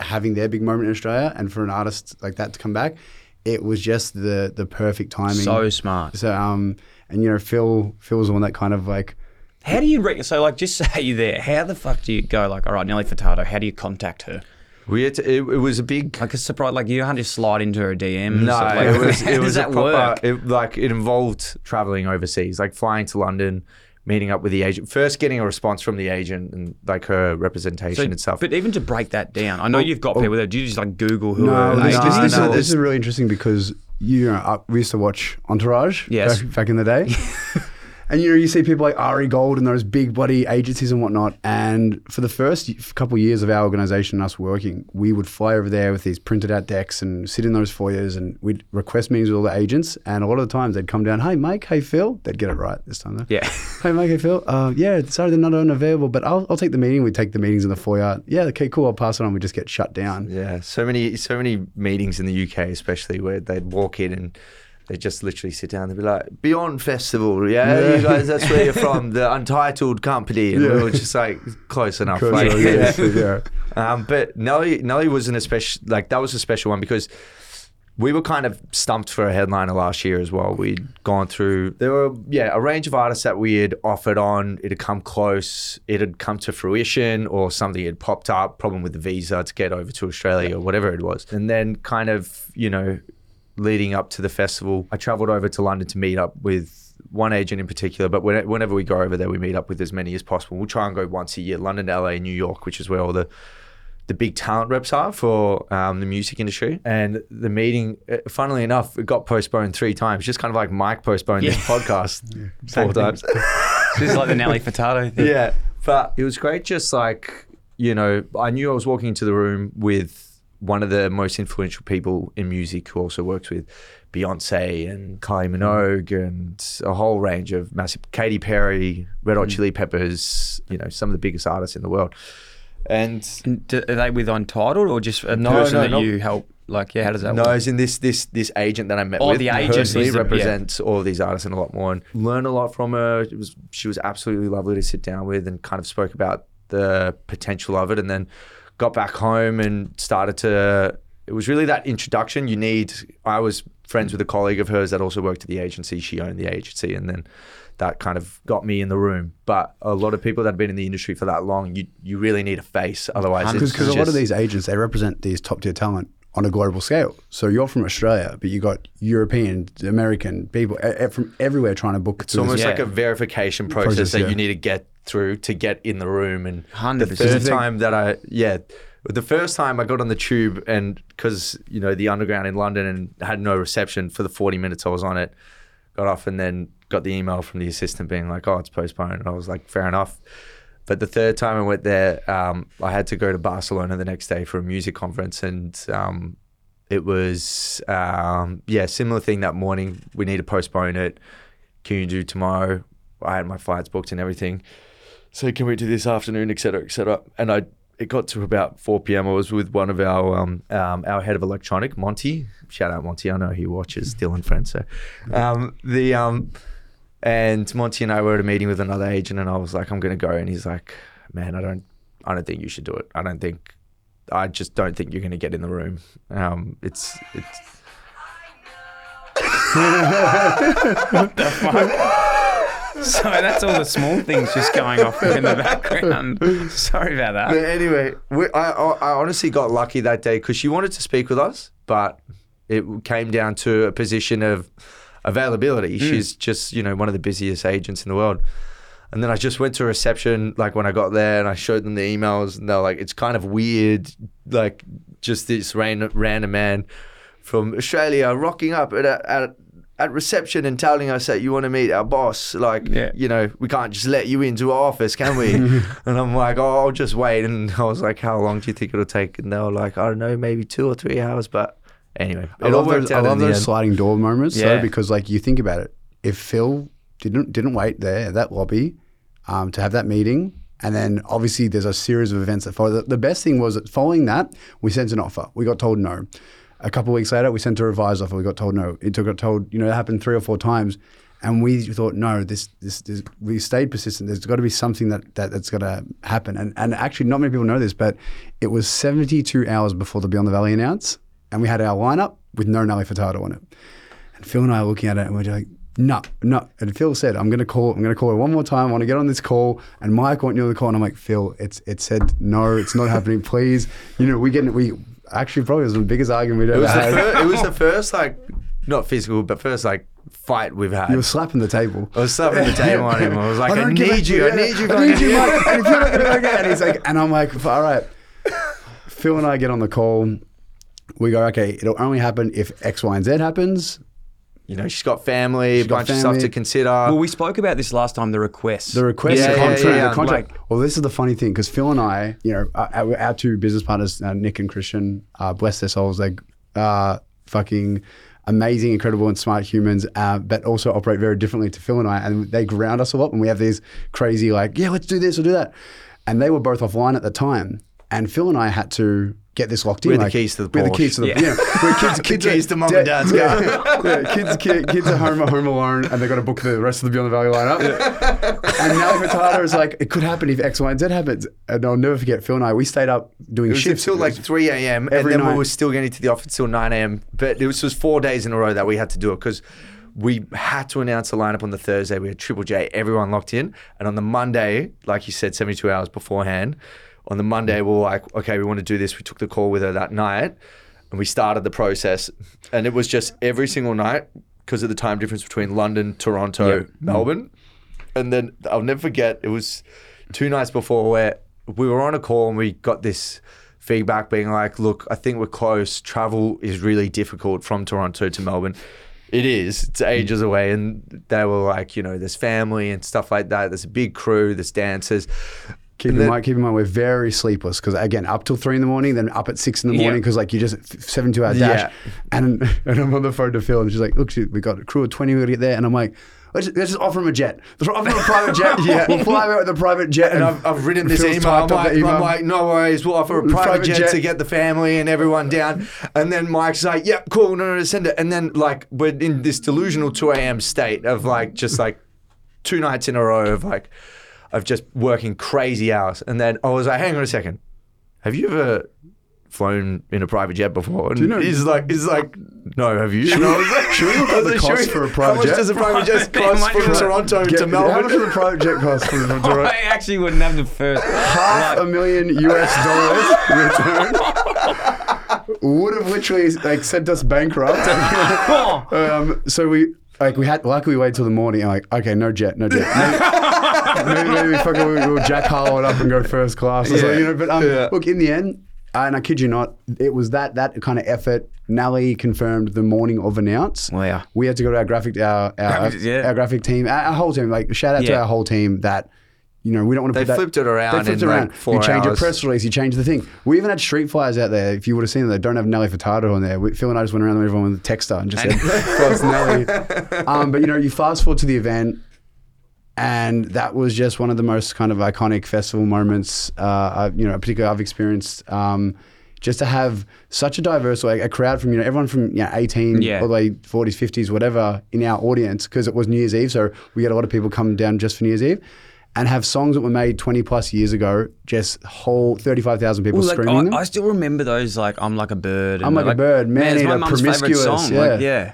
Speaker 10: having their big moment in Australia and for an artist like that to come back, it was just the the perfect timing.
Speaker 1: So smart.
Speaker 10: So, um, and you know, Phil Phil was the one that kind of like
Speaker 1: How do you re- so like just say you're there? How the fuck do you go like all right, Nelly Furtado? How do you contact her?
Speaker 5: We had to, it, it was a big
Speaker 1: Like a surprise, like you can't just slide into her DM.
Speaker 5: No,
Speaker 1: like,
Speaker 5: it was it was a
Speaker 1: that
Speaker 5: proper,
Speaker 1: work?
Speaker 5: It, like it involved traveling overseas, like flying to London, meeting up with the agent, first getting a response from the agent and like her representation and stuff.
Speaker 1: But even to break that down, I know you've got people that Do you just like Google who
Speaker 10: No,
Speaker 1: are
Speaker 10: this,
Speaker 1: agents?
Speaker 10: this,
Speaker 5: no,
Speaker 10: this,
Speaker 5: no.
Speaker 10: is, this is really interesting because you know we used to watch Entourage
Speaker 1: Yes.
Speaker 10: back, back in the day, and you know you see people like Ari Gold and those big bloody agencies and whatnot. And for the first couple of years of our organisation and us working, we would fly over there with these printed out decks and sit in those foyers and we'd request meetings with all the agents. And a lot of the times they'd come down, "Hey Mike, hey Phil," they'd get it right this time though.
Speaker 1: Yeah.
Speaker 10: Hey Mike, hey Phil. Uh, yeah, sorry they're not unavailable, but I'll, I'll take the meeting. We take the meetings in the foyer. Yeah, okay, cool. I'll pass it on. We just get shut down.
Speaker 5: yeah, so many so many meetings in the UK, especially where they'd walk in and. They just literally sit down. They'd be like, "Beyond Festival, yeah,
Speaker 10: Yeah.
Speaker 5: you guys, that's where you're from, the Untitled Company." And we were just like, "Close enough."
Speaker 10: Close
Speaker 5: like, yeah.
Speaker 10: yeah, yeah.
Speaker 5: Um, but Nelly, Nelly was an especial like that was a special one because we were kind of stumped for a headliner last year as well. We'd gone through there were yeah a range of artists that we had offered on. It had come close. It had come to fruition, or something had popped up. Problem with the visa to get over to Australia or whatever it was, and then kind of you know leading up to the festival, I travelled over to London to meet up with one agent in particular. But whenever we go over there, we meet up with as many as possible. We'll try and go once a year, London, LA, New York, which is where all the the big talent reps are for um, the music industry. And the meeting, uh, funnily enough, it got postponed three times, just kind of like Mike postponed his podcast four times.
Speaker 1: this is like the Nelly Furtado thing.
Speaker 5: yeah, but it was great. Just like you know, I knew I was walking into the room with one of the most influential people in music, who also works with Beyonce and Kylie hmm. Minogue and a whole range of massive Katy Perry, Red Hot hmm. Chili Peppers. You know, some of the biggest artists in the world. And
Speaker 1: And do- are they with Untitled or just a
Speaker 5: No,
Speaker 1: person
Speaker 5: no,
Speaker 1: that
Speaker 5: no.
Speaker 1: you help? Like, yeah, how does that
Speaker 5: no,
Speaker 1: work?
Speaker 5: No, as in this this this agent that I met
Speaker 1: Oh,
Speaker 5: with
Speaker 1: the agent is the- yeah.
Speaker 5: represents all of these artists and a lot more, and learn a lot from her. It was she was absolutely lovely to sit down with, and kind of spoke about the potential of it, and then got back home and started to. It was really that introduction you need. I was friends with a colleague of hers that also worked at the agency. She owned the agency, and then that kind of got me in the room. But a lot of people that have been in the industry for that long, you you really need a face. Otherwise,
Speaker 10: Because a lot of these agents, they represent these top tier talent on a global scale. So you're from Australia, but you got European, American people e- e- from everywhere trying to book.
Speaker 5: It's almost
Speaker 1: Yeah.
Speaker 5: like a verification process,
Speaker 10: Process,
Speaker 5: that
Speaker 10: yeah.
Speaker 5: you need to get through to get in the room. And the
Speaker 1: 100%.
Speaker 5: third time that I, yeah, the first time I got on the tube and because, you know, the underground in London and had no reception for the 40 minutes I was on it, got off and then got the email from the assistant being like, oh, it's postponed. And I was like, fair enough. But the third time I went there, um, I had to go to Barcelona the next day for a music conference, and um, it was um, yeah, similar thing that morning. We need to postpone it. Can you do tomorrow? I had my flights booked and everything. So can we do this afternoon, et cetera, et cetera? And I it got to about 4 p.m. I was with one of our um, um, our head of electronic, Monty. Shout out Monty. I know he watches Dyl & Friends. So um, the um, and Monty and I were at a meeting with another agent, and I was like, I'm going to go, and he's like, Man, I don't, I don't think you should do it. I don't think, I just don't think you're going to get in the room. Um, it's it's.
Speaker 1: So that's all the small things just going off in the background. Sorry about that.
Speaker 5: But anyway, we, I, I I honestly got lucky that day because she wanted to speak with us, but it came down to a position of availability. Hmm. She's just you know one of the busiest agents in the world. And then I just went to reception, like when I got there, and I showed them the emails, and they're like, "It's kind of weird, like just this random random man from Australia rocking up at at at reception and telling us that you want to meet our boss. Like,
Speaker 1: Yeah.
Speaker 5: you know, we can't just let you into our office, can we? and I'm like, oh, I'll just wait. And I was like, how long do you think it'll take? And they were like, I don't know, maybe two or three hours. But anyway,
Speaker 10: I
Speaker 5: it
Speaker 10: love those, I love those sliding door moments
Speaker 1: Yeah.
Speaker 10: though, because like you think about it, if Phil didn't didn't wait there at that lobby um, to have that meeting, and then obviously there's a series of events that follow. The, the best thing was that following that, we sent an offer. We got told no. A couple of weeks later, we sent a revised offer. We got told no. It took got told you know that happened three or four times. And we thought, no, this, this, this, we stayed persistent. There's got to be something that, that that's got to happen. And, and actually, not many people know this, but it was 72 hours before the Beyond the Valley announced, and we had our lineup with no Nelly Furtado on it. And Phil and I are looking at it, and we're like, no, no. And Phil said, I'm going to call. I'm going to call her one more time. I want to get on this call. And Mike went near the call, and I'm like, Phil, it's it said no, it's not happening. Please, you know, we get we actually probably was the biggest argument we'd
Speaker 5: It
Speaker 10: ever
Speaker 5: was, the
Speaker 10: had.
Speaker 5: fir- it was the first, like, not physical, but first, like, fight we've had.
Speaker 10: You were slapping the table.
Speaker 5: I was slapping the table on him. I was like, I,
Speaker 10: don't
Speaker 5: need
Speaker 10: it-
Speaker 5: you. I need you.
Speaker 10: I need you, Mike. And if you're not going to go, and he's like, and I'm like, all right. Phil and I get on the call. We go, okay, it'll only happen if X, Y, and Z happens.
Speaker 5: You know, she's got family, a
Speaker 10: got
Speaker 5: bunch of stuff
Speaker 10: family.
Speaker 5: to consider.
Speaker 1: Well, we spoke about this last time. The request.
Speaker 10: The request,
Speaker 5: Yeah,
Speaker 10: the
Speaker 5: yeah,
Speaker 10: contract,
Speaker 5: yeah,
Speaker 10: the contract.
Speaker 1: like-
Speaker 10: well, this is the funny thing because Phil and I, you know, our, our two business partners, uh, Nick and Christian, uh, bless their souls, they are fucking amazing, incredible, and smart humans, uh, but also operate very differently to Phil and I, and they ground us a lot. And we have these crazy, like, yeah, let's do this or do that, and they were both offline at the time, and Phil and I had to. Get this locked in.
Speaker 5: We're the
Speaker 10: like,
Speaker 5: keys to the
Speaker 10: We're the keys to the.
Speaker 1: Yeah.
Speaker 10: Yeah. we're kids. Kids
Speaker 5: keys
Speaker 10: are-
Speaker 5: to mum and dad's car.
Speaker 10: yeah, kids, kids, kids are home, home alone, and they've got to book the rest of the Beyond the Valley lineup. and Nelly Furtado is like, it could happen if X, Y, and Z happens. And I'll never forget Phil and I. We stayed up doing shifts
Speaker 5: until like 3 a.m. and then we were still getting to the office till 9 a.m. But it was just four days in a row that we had to do it because we had to announce the lineup on the Thursday. We had Triple J, everyone locked in. And on the Monday, like you said, 72 hours beforehand, on the Monday, we were like, okay, we want to do this. We took the call with her that night and we started the process. And it was just every single night because of the time difference between London, Toronto, Melbourne. And then I'll never forget, it was two nights before where we were on a call and we got this feedback being like, look, I think we're close. Travel is really difficult from Toronto to Melbourne. It is. It's ages away. And they were like, you know, there's family and stuff like that. There's a big crew, there's dancers.
Speaker 10: Keep
Speaker 5: And
Speaker 10: in
Speaker 5: then-
Speaker 10: mind, keep in mind, we're very sleepless because again, up till three in the morning, then up at six in the morning because like you just seven two hour dash.
Speaker 5: Yeah.
Speaker 10: And and I'm on the phone to Phil and she's like, look, we got a crew of twenty. We got to get there, and I'm like. Let's just, let's just offer him a jet. Let's offer him a private jet.
Speaker 5: Yeah.
Speaker 10: We'll fly out with a private jet.
Speaker 5: And I've, I've written this email. I'm like,
Speaker 10: the
Speaker 5: I'm like, no worries. We'll offer a private,
Speaker 10: Private
Speaker 5: jet,
Speaker 10: jet.
Speaker 5: to get the family and everyone down. And then Mike's like, yep, cool. No, no, no, send it. And then like we're in this delusional 2 a.m. state of like just like two nights in a row of like of just working crazy hours. And then I was like, hang on a second. Have you ever flown in a private jet before? And
Speaker 10: you know-
Speaker 5: he's like, he's like, no, have you? And I was like,
Speaker 10: should we look
Speaker 5: I
Speaker 10: up
Speaker 5: was
Speaker 10: the cost
Speaker 5: should
Speaker 10: for a
Speaker 5: we-
Speaker 10: private
Speaker 5: How much
Speaker 10: jet?
Speaker 5: does a private jet cost
Speaker 1: jet.
Speaker 5: from Toronto
Speaker 10: Get-
Speaker 5: to
Speaker 10: How much
Speaker 5: Melbourne?
Speaker 10: does a private jet cost from, from Toronto?
Speaker 1: I actually wouldn't have the first.
Speaker 10: Half a million US dollars return. would have literally like sent us bankrupt. um, so we like we had luckily we waited till the morning. I'm like, okay, no jet, no jet. Maybe, maybe, maybe we fucking we'll, we'll Jack Harlow it up and go first class. Or something, you know, but um, look, in the end, and I kid you not, it was that that kind of effort. Nally confirmed the morning of announce.
Speaker 1: Wow.
Speaker 10: We had to go to our graphic our our,
Speaker 1: Graphic- yeah.
Speaker 10: our graphic team, our, our whole team. Like shout out to our whole team that. You know, we don't want to
Speaker 5: They
Speaker 10: put that.
Speaker 5: flipped it around
Speaker 10: They flipped it
Speaker 5: like,
Speaker 10: around.
Speaker 5: four
Speaker 10: you change
Speaker 5: hours.
Speaker 10: a press release. You change the thing. We even had street flyers out there. If you would have seen them, they don't have Nelly Furtado on there. We, Phil and I just went around with everyone with a texter and just said, "Cross Nelly." Um, but you know, you fast forward to the event, and that was just one of the most kind of iconic festival moments. Uh, I, you know, particularly I've experienced. Um, just to have such a diverse, like a crowd from you know everyone from you know 18
Speaker 1: Yeah.
Speaker 10: all the way 40s, 50s, whatever in our audience because it was New Year's Eve, so we had a lot of people come down just for New Year's Eve. And have songs that were made 20 plus years ago, just whole 35,000 people
Speaker 1: like,
Speaker 10: screaming them.
Speaker 1: I, I still remember those like I'm like a bird.
Speaker 10: I'm
Speaker 1: and,
Speaker 10: like a bird, man
Speaker 1: it's my mum's favorite
Speaker 10: promiscuous,
Speaker 1: song.
Speaker 10: yeah.
Speaker 1: Like, yeah.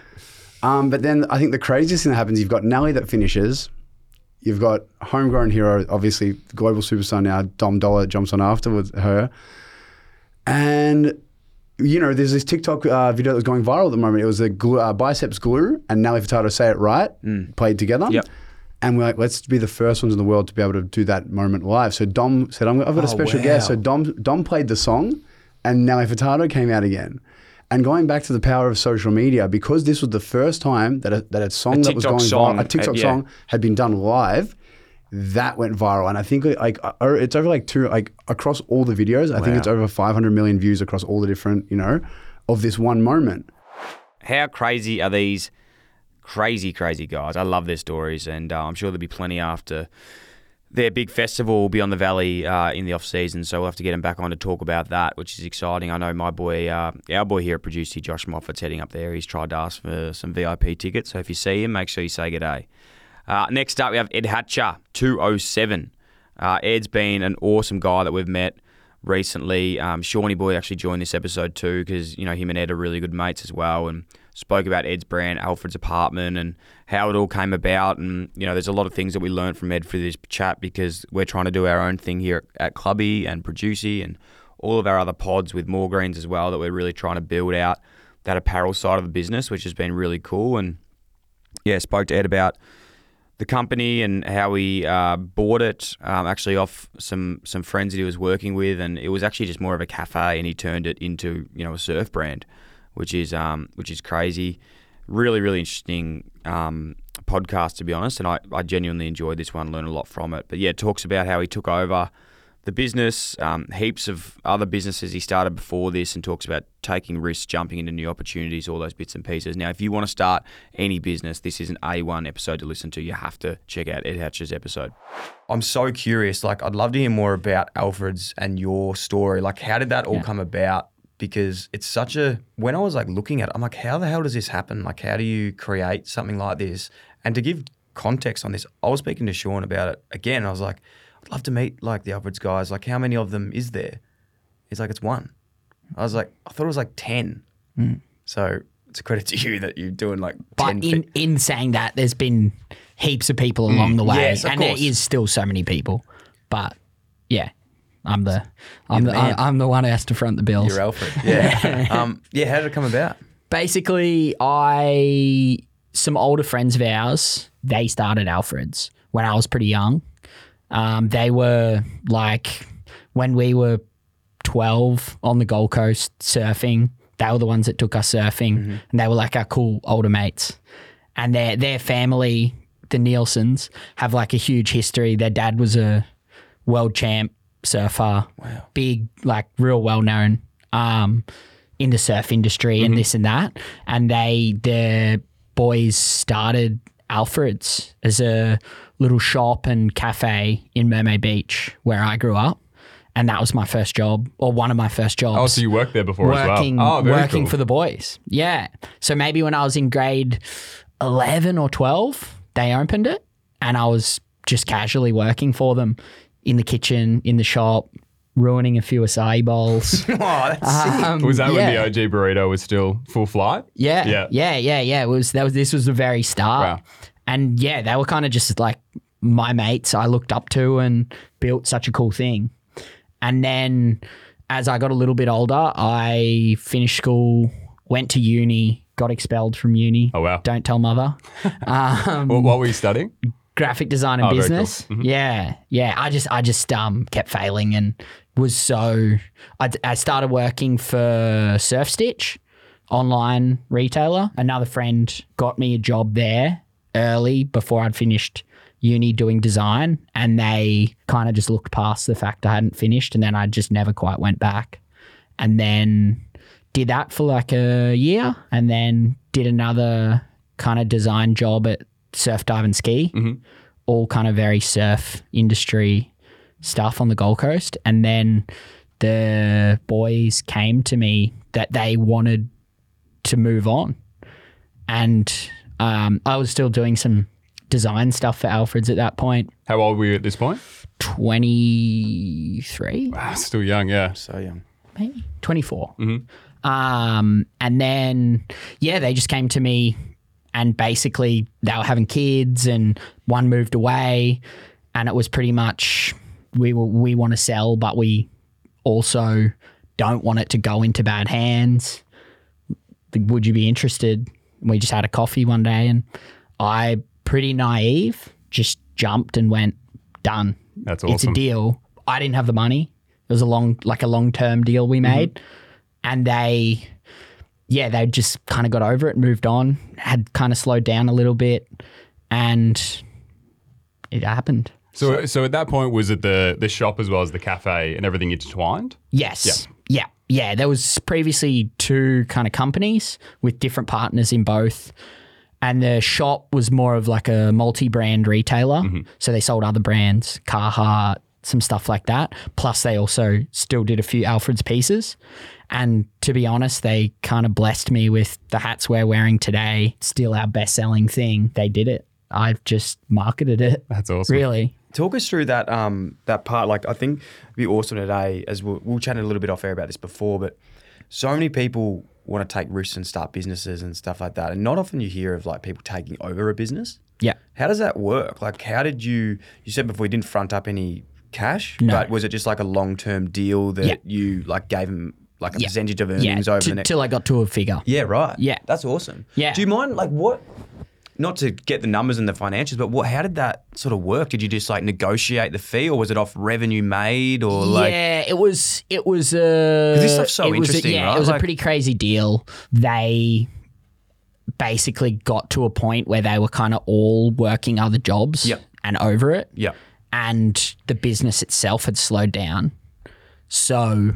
Speaker 10: Um, but then I think the craziest thing that happens, you've got Nelly that finishes. You've got homegrown hero, obviously global superstar now, Dom Dolla jumps on after with her. And, you know, there's this TikTok uh, video that was going viral at the moment. It was a glue, uh, Bicep's glue and Nelly Furtado Say It Right played together.
Speaker 1: Yep.
Speaker 10: And we're like, let's be the first ones in the world to be able to do that moment live. So Dom said, I'm, I've got a special guest. So Dom, Dom played the song and Nelly Furtado came out again. And going back to the power of social media, because this was the first time that a, that a song that was going
Speaker 1: song
Speaker 10: viral, a TikTok
Speaker 1: had- yeah.
Speaker 10: song had been done live, that went viral. And I think like uh, it's over like two, like across all the videos, I think it's over 500 million views across all the different, you know, of this one moment.
Speaker 1: How crazy are these crazy, crazy guys? I love their stories, and uh, I'm sure there'll be plenty after their big festival will Beyond the Valley uh, in the off season. So we'll have to get them back on to talk about that, which is exciting. I know my boy, uh, our boy here at Producey Josh Moffat's heading up there. He's tried to ask for some VIP tickets. So if you see him, make sure you say good day. Uh, next up, we have Ed Hatcher, 207. Uh, Ed's been an awesome guy that we've met recently. Um, Shawnee Boy actually joined this episode too because, you know, him and Ed are really good mates as well and spoke about Ed's brand, Alfred's Apartment, and how it all came about. And, you know, there's a lot of things that we learned from Ed through this chat because we're trying to do our own thing here at Clubby and Producey and all of our other pods with More Greens as well that we're really trying to build out that apparel side of the business, which has been really cool. And, yeah, spoke to Ed about the company and how he uh, bought it um, actually off some some friends that he was working with, and it was actually just more of a cafe, and he turned it into you know a surf brand, which is um, which is crazy. Really, really interesting um, podcast to be honest, and I, I genuinely enjoyed this one, learned a lot from it. But yeah, it talks about how he took over the business, um, heaps of other businesses he started before this, and talks about taking risks, jumping into new opportunities, all those bits and pieces. Now, if you want to start any business, this is an A1 episode to listen to. You have to check out Ed Hatcher's episode. I'm so curious. Like, I'd love to hear more about Alfred's and your story. Like, how did that all come about? Because it's such a, when I was like looking at it, I'm like, how the hell does this happen? Like, how do you create something like this? And to give context on this, I was speaking to Sean about it again. I was like, I'd love to meet like the Alfred's guys. Like, how many of them is there? He's like, it's one. I was like, I thought it was like 10. Hmm. So it's a credit to you that you're doing like 10.
Speaker 11: But in,
Speaker 1: fi-
Speaker 11: in saying that, there's been heaps of people along hmm. the way,
Speaker 1: Yes,
Speaker 11: and there
Speaker 1: course.
Speaker 11: is still so many people. But yeah, I'm the I'm the,
Speaker 1: the.
Speaker 11: I, am the one who has to front the bills.
Speaker 1: you're Alfred. Yeah. um, yeah. How did it come about?
Speaker 11: Basically, I some older friends of ours they started Alfred's when I was pretty young. Um, they were like when we were 12 on the Gold Coast surfing. They were the ones that took us surfing, and they were like our cool older mates. And their their family, the Nielsen's, have like a huge history. Their dad was a world champ surfer, wow. big, like real well known um, in the surf industry and this and that. And they their boys started Alfred's as a little shop and cafe in Mermaid Beach where I grew up. And that was my first job, or one of my first jobs
Speaker 12: Oh, so you worked there before
Speaker 11: working,
Speaker 12: as well? Oh,
Speaker 11: working
Speaker 12: cool.
Speaker 11: for the boys. Yeah. So maybe when I was in grade 11 or 12, they opened it and I was just casually working for them in the kitchen, in the shop, ruining a few acai bowls.
Speaker 1: Oh, that's
Speaker 11: Um,
Speaker 12: Was that when the OG burrito was still full flight?
Speaker 11: Yeah,
Speaker 12: Yeah.
Speaker 11: yeah, yeah, yeah. It was that was this was the very start,
Speaker 12: Wow.
Speaker 11: and yeah, they were kind of just like my mates I looked up to and built such a cool thing. And then as I got a little bit older, I finished school, went to uni, got expelled from uni.
Speaker 12: Oh wow!
Speaker 11: Don't tell mother. Um,
Speaker 12: what, what were you studying?
Speaker 11: Graphic design and
Speaker 12: Oh, very cool.
Speaker 11: business. Yeah, yeah. I just I just um kept failing and was so. I, I started working for SurfStitch, online retailer. Another friend got me a job there early before I'd finished uni doing design, and they kind of just looked past the fact I hadn't finished, and then I just never quite went back, and then did that for like a year, and then did another kind of design job at Surf Dive and Ski all kind of very surf industry stuff on the Gold Coast. And then the boys came to me that they wanted to move on. And um, I was still doing some design stuff for Alfred's at that point.
Speaker 12: How old were you at this point?
Speaker 11: 23,
Speaker 12: Wow, still young, yeah.
Speaker 5: So young.
Speaker 11: maybe 24.
Speaker 12: Mm-hmm.
Speaker 11: Um, and then, yeah, they just came to me and basically they were having kids and one moved away and it was pretty much we were, we want to sell, but we also don't want it to go into bad hands. Would you be interested? We just had a coffee one day and I, pretty naive, just jumped and went, done.
Speaker 12: That's
Speaker 11: It's a deal. I didn't have the money. It was a long, like a long term deal we mm-hmm. made. And they, yeah, they just kind of got over it, moved on, had kind of slowed down a little bit. And it happened.
Speaker 12: So, so at that point, was it the the shop as well as the cafe and everything intertwined?
Speaker 11: Yes. Yeah. Yeah. There was previously two kind of companies with different partners in both. And the shop was more of like a multi brand retailer. Mm-hmm. So they sold other brands, Carhartt, some stuff like that. Plus, they also still did a few Alfred's pieces. And to be honest, they kind of blessed me with the hats we're wearing today, still our best selling thing. They did it. I've just marketed it.
Speaker 12: That's awesome.
Speaker 11: Really.
Speaker 1: Talk us through that um that part. Like I think it'd be awesome today, as we'll, we'll chat a little bit off air about this before, but so many people want to take risks and start businesses and stuff like that, and not often you hear of like people taking over a business.
Speaker 11: Yeah.
Speaker 1: How does that work? Like, how did you? You said before you didn't front up any cash,
Speaker 11: No.
Speaker 1: but was it just like a long term deal that
Speaker 11: Yeah.
Speaker 1: you like gave him like a
Speaker 11: Yeah.
Speaker 1: percentage of earnings over
Speaker 11: t-
Speaker 1: the next?
Speaker 11: till I got to a figure.
Speaker 1: Yeah, right.
Speaker 11: Yeah.
Speaker 1: That's awesome.
Speaker 11: Yeah.
Speaker 1: Do you mind like what not to get the numbers and the financials, but what how did that sort of work? Did you just like negotiate the fee or was it off revenue made or like
Speaker 11: yeah, it was. It was. Uh,
Speaker 1: this stuff's so
Speaker 11: it was a-
Speaker 1: interesting,
Speaker 11: yeah,
Speaker 1: right?
Speaker 11: it was
Speaker 1: Like-
Speaker 11: a pretty crazy deal. They basically got to a point where they were kind of all working other jobs
Speaker 1: Yep.
Speaker 11: and over it,
Speaker 1: Yeah.
Speaker 11: And the business itself had slowed down, so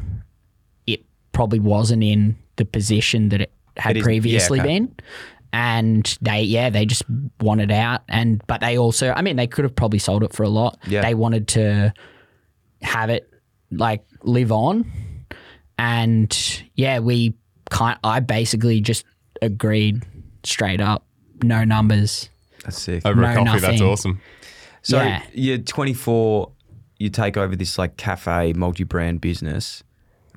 Speaker 11: it probably wasn't in the position that it had
Speaker 1: It isn't- yeah,
Speaker 11: previously
Speaker 1: okay.
Speaker 11: been. And they, yeah, they just wanted out, and but they also, I mean, they could have probably sold it for a lot.
Speaker 1: Yeah.
Speaker 11: They wanted to have it like live on. And yeah, we kind I basically just agreed straight up, no numbers.
Speaker 1: That's sick.
Speaker 12: Over a
Speaker 11: No,
Speaker 12: coffee, that's awesome.
Speaker 1: So
Speaker 11: Yeah.
Speaker 1: you're 24, you take over this like cafe multi-brand business.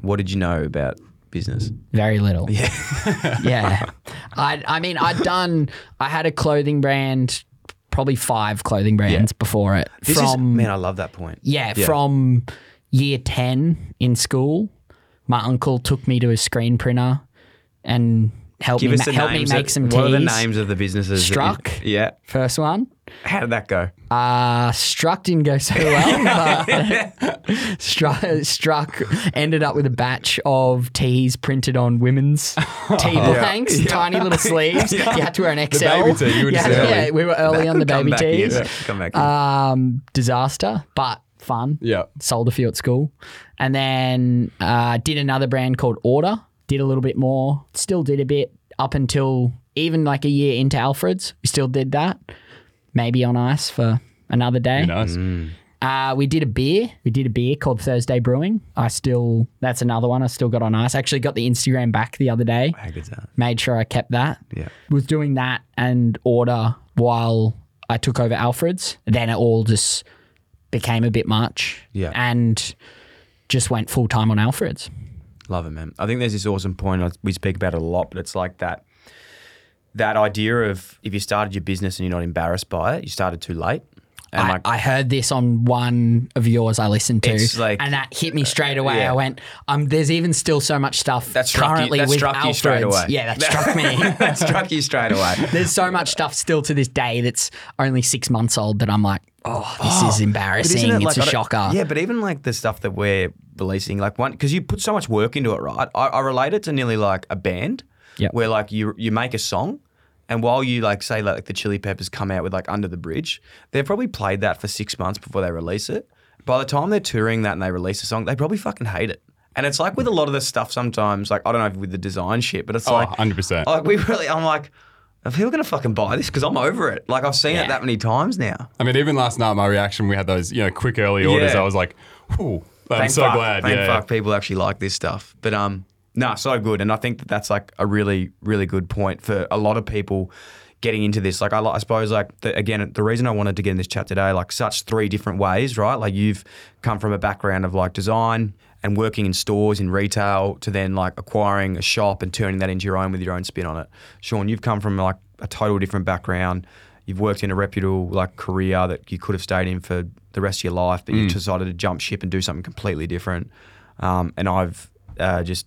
Speaker 1: What did you know about business?
Speaker 11: Very little. Yeah. yeah. I I mean, I'd done I had a clothing brand, probably five clothing brands before it.
Speaker 1: This
Speaker 11: from
Speaker 1: is man, I love that point.
Speaker 11: Yeah, from year 10 in school, my uncle took me to a screen printer and helped
Speaker 1: Give
Speaker 11: me,
Speaker 1: us the
Speaker 11: helped me make some
Speaker 1: What are the names of the businesses? you-
Speaker 11: Struck.
Speaker 1: yeah.
Speaker 11: First one.
Speaker 1: How did that go?
Speaker 11: Uh, Struck didn't go so well, but Struck, Struck ended up with a batch of tees printed on women's tee blanks, tiny little sleeves. You had to wear an XL.
Speaker 12: baby tee, you were just
Speaker 11: yeah, yeah, we were early on the baby tees.
Speaker 1: Yeah, Come back in.
Speaker 11: Um, disaster, but fun.
Speaker 12: Yeah.
Speaker 11: Sold a few at school. And then uh, did another brand called Order. Did a little bit more. Still did a bit up until even like a year into Alfred's. We still did that. Maybe on ice for another day.
Speaker 12: Nice.
Speaker 11: Uh, we did a beer. We did a beer called Thursday Brewing. I still, that's another one I still got on ice. Actually got the Instagram back the other day.
Speaker 1: How good's that?
Speaker 11: Made sure I kept that.
Speaker 1: Yeah.
Speaker 11: Was doing that and order while I took over Alfred's. Then it all just became a bit much.
Speaker 1: Yeah.
Speaker 11: And just went full time on Alfred's.
Speaker 1: Love it, man. I think there's this awesome point. We speak about it a lot, but it's like that that idea of if you started your business and you're not embarrassed by it, you started too late. And
Speaker 11: I,
Speaker 1: like,
Speaker 11: I heard this on one of yours I listened to,
Speaker 1: like-
Speaker 11: and that hit me straight away.
Speaker 1: yeah.
Speaker 11: I went, um, "There's even still so much stuff
Speaker 1: that
Speaker 11: currently
Speaker 1: you, that
Speaker 11: with
Speaker 1: struck you straight
Speaker 11: Alfred's."
Speaker 1: away.
Speaker 11: Yeah, that struck me.
Speaker 1: that struck you straight away.
Speaker 11: There's so much stuff still to this day that's only six months old that I'm like, "Oh, this is embarrassing.
Speaker 1: it
Speaker 11: it's
Speaker 1: like-
Speaker 11: a shocker."
Speaker 1: Yeah, but even like the stuff that we're releasing, like one, because you put so much work into it, right? I, I relate it to nearly like a band,
Speaker 11: Yep.
Speaker 1: where like you you make a song, and while you like say like the Chili Peppers come out with like Under the Bridge, they've probably played that for six months before they release it. By the time they're touring that and they release a song, they probably fucking hate it. And it's like with a lot of the stuff sometimes, like I don't know if with the design shit, but it's
Speaker 12: Oh,
Speaker 1: like
Speaker 12: 100%.
Speaker 1: Like we really, I'm like, are people gonna fucking buy this? Because I'm over it. Like I've seen it that many times now.
Speaker 12: I mean, even last night, my reaction, we had those, you know, quick early orders.
Speaker 1: Yeah.
Speaker 12: I was like, whew, I'm so
Speaker 1: fuck,
Speaker 12: glad.
Speaker 1: Thank
Speaker 12: yeah.
Speaker 1: fuck people actually like this stuff. But um, no, so good, and I think that that's like a really, really good point for a lot of people getting into this. Like I, I suppose, like the, again, the reason I wanted to get in this chat today, like such three different ways, right? Like you've come from a background of like design and working in stores in retail to then like acquiring a shop and turning that into your own with your own spin on it. Sean, you've come from like a total different background. You've worked in a reputable like career that you could have stayed in for the rest of your life, but you
Speaker 12: Mm.
Speaker 1: decided to jump ship and do something completely different. Um, and I've uh, just,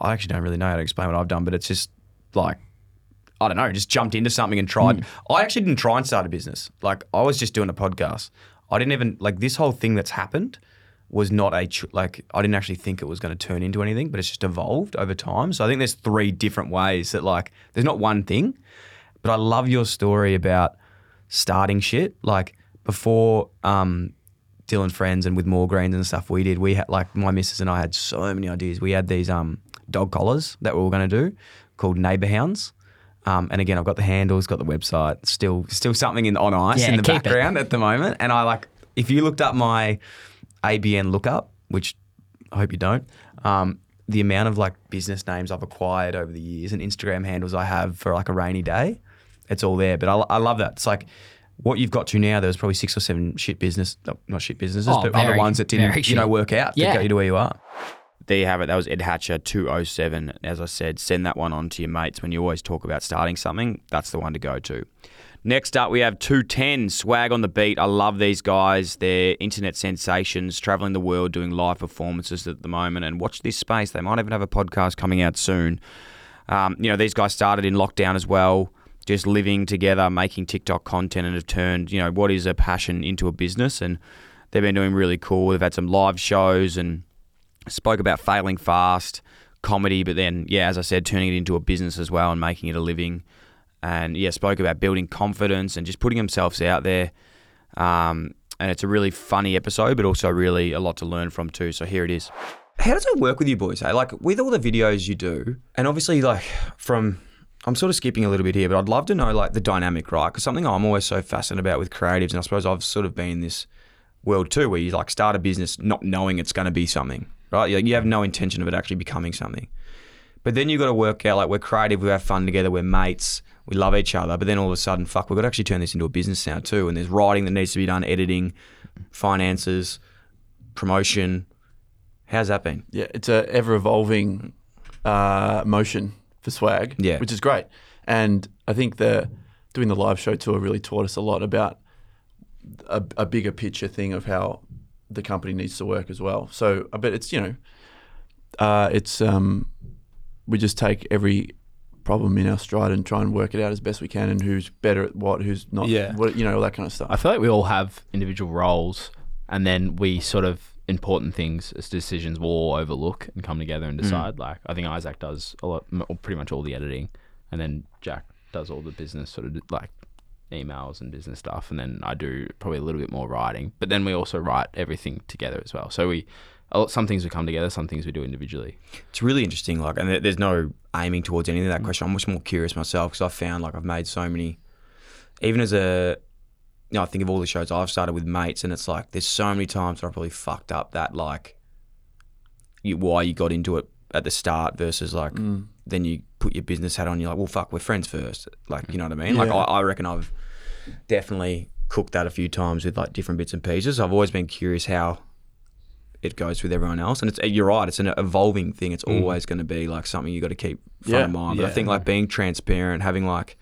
Speaker 1: I actually don't really know how to explain what I've done, but it's just like, I don't know, just jumped into something and tried. I actually didn't try and start a business. Like I was just doing a podcast. I didn't even like this whole thing that's happened was not a like I didn't actually think it was going to turn into anything, but it's just evolved over time. So I think there's three different ways that like there's not one thing. But I love your story about starting shit. Like before um, Dyl & Friends and with more grains and stuff we did, we had like my missus and I had so many ideas. We had these um, dog collars that we were going to do called neighbor hounds. Um, and again, I've got the handles, got the website, still still something in on ice
Speaker 11: Yeah,
Speaker 1: in the
Speaker 11: keep it.
Speaker 1: background at the moment. And I like if you looked up my ABN lookup, which I hope you don't, um, the amount of like business names I've acquired over the years and Instagram handles I have for like a rainy day, it's all there. But I, I love that. It's like what you've got to now. There was probably six or seven shit business, not shit businesses,
Speaker 11: Oh,
Speaker 1: but other ones that didn't,
Speaker 11: very
Speaker 1: you know, work out to get you to where you are. There you have it. That was Ed Hatcher 207. As I said, send that one on to your mates when you always talk about starting something. That's the one to go to. Next up, we have 210 Swag on the Beat. I love these guys. They're internet sensations, traveling the world, doing live performances at the moment. And watch this space. They might even have a podcast coming out soon. Um, you know, these guys started in lockdown as well, just living together, making TikTok content, and have turned, you know, what is a passion into a business. And they've been doing really cool. They've had some live shows and spoke about failing fast, comedy, but then, yeah, as I said, turning it into a business as well and making it a living. And yeah, spoke about building confidence and just putting themselves out there. Um, and it's a really funny episode, but also really a lot to learn from too. So here it is. How does it work with you boys? Hey? Like with all the videos you do, and obviously, like from, I'm sort of skipping a little bit here, but I'd love to know like the dynamic, right? Because something I'm always so fascinated about with creatives, and I suppose I've sort of been in this world too, where you like start a business not knowing it's going to be something, right? You, you have no intention of it actually becoming something. But then you've got to work out like we're creative, we have fun together, we're mates, we love each other. But then all of a sudden, fuck, we've got to actually turn this into a business now too. And there's writing that needs to be done, editing, finances, promotion. How's that been?
Speaker 13: Yeah, it's a ever evolving uh, motion for swag.
Speaker 1: Yeah.
Speaker 13: which is great. And I think the doing the live show tour really taught us a lot about a, a bigger picture thing of how the company needs to work as well. So, I bet it's you know, uh, it's um, we just take every problem in our stride and try and work it out as best we can, and who's better at what, who's not.
Speaker 14: Yeah.
Speaker 13: what, you know, all that kind of stuff.
Speaker 14: I feel like we all have individual roles, and then we sort of important things as decisions we'll all overlook and come together and
Speaker 1: Mm.
Speaker 14: decide. Like I think Isaac does a lot, pretty much all the editing, and then Jack does all the business sort of like emails and business stuff, and then I do probably a little bit more writing. But then we also write everything together as well. So we. Some things we come together, some things we do individually.
Speaker 1: It's really interesting. Like, and there's no aiming towards any of that question. I'm much more curious myself because I found like I've made so many, even as a, you know, I think of all the shows I've started with mates, and it's like there's so many times where I've probably fucked up that like, you, why you got into it at the start versus like
Speaker 13: Mm.
Speaker 1: then you put your business hat on. You're like, well, fuck, we're friends first. Like, you know what I mean? Like, I, I reckon I've definitely cooked that a few times with like different bits and pieces. I've always been curious how it goes with everyone else. And it's you're right, it's an evolving thing. It's
Speaker 13: Mm.
Speaker 1: always going to be like something you got to keep front
Speaker 13: Yeah.
Speaker 1: of mind. But I think like being transparent, having like,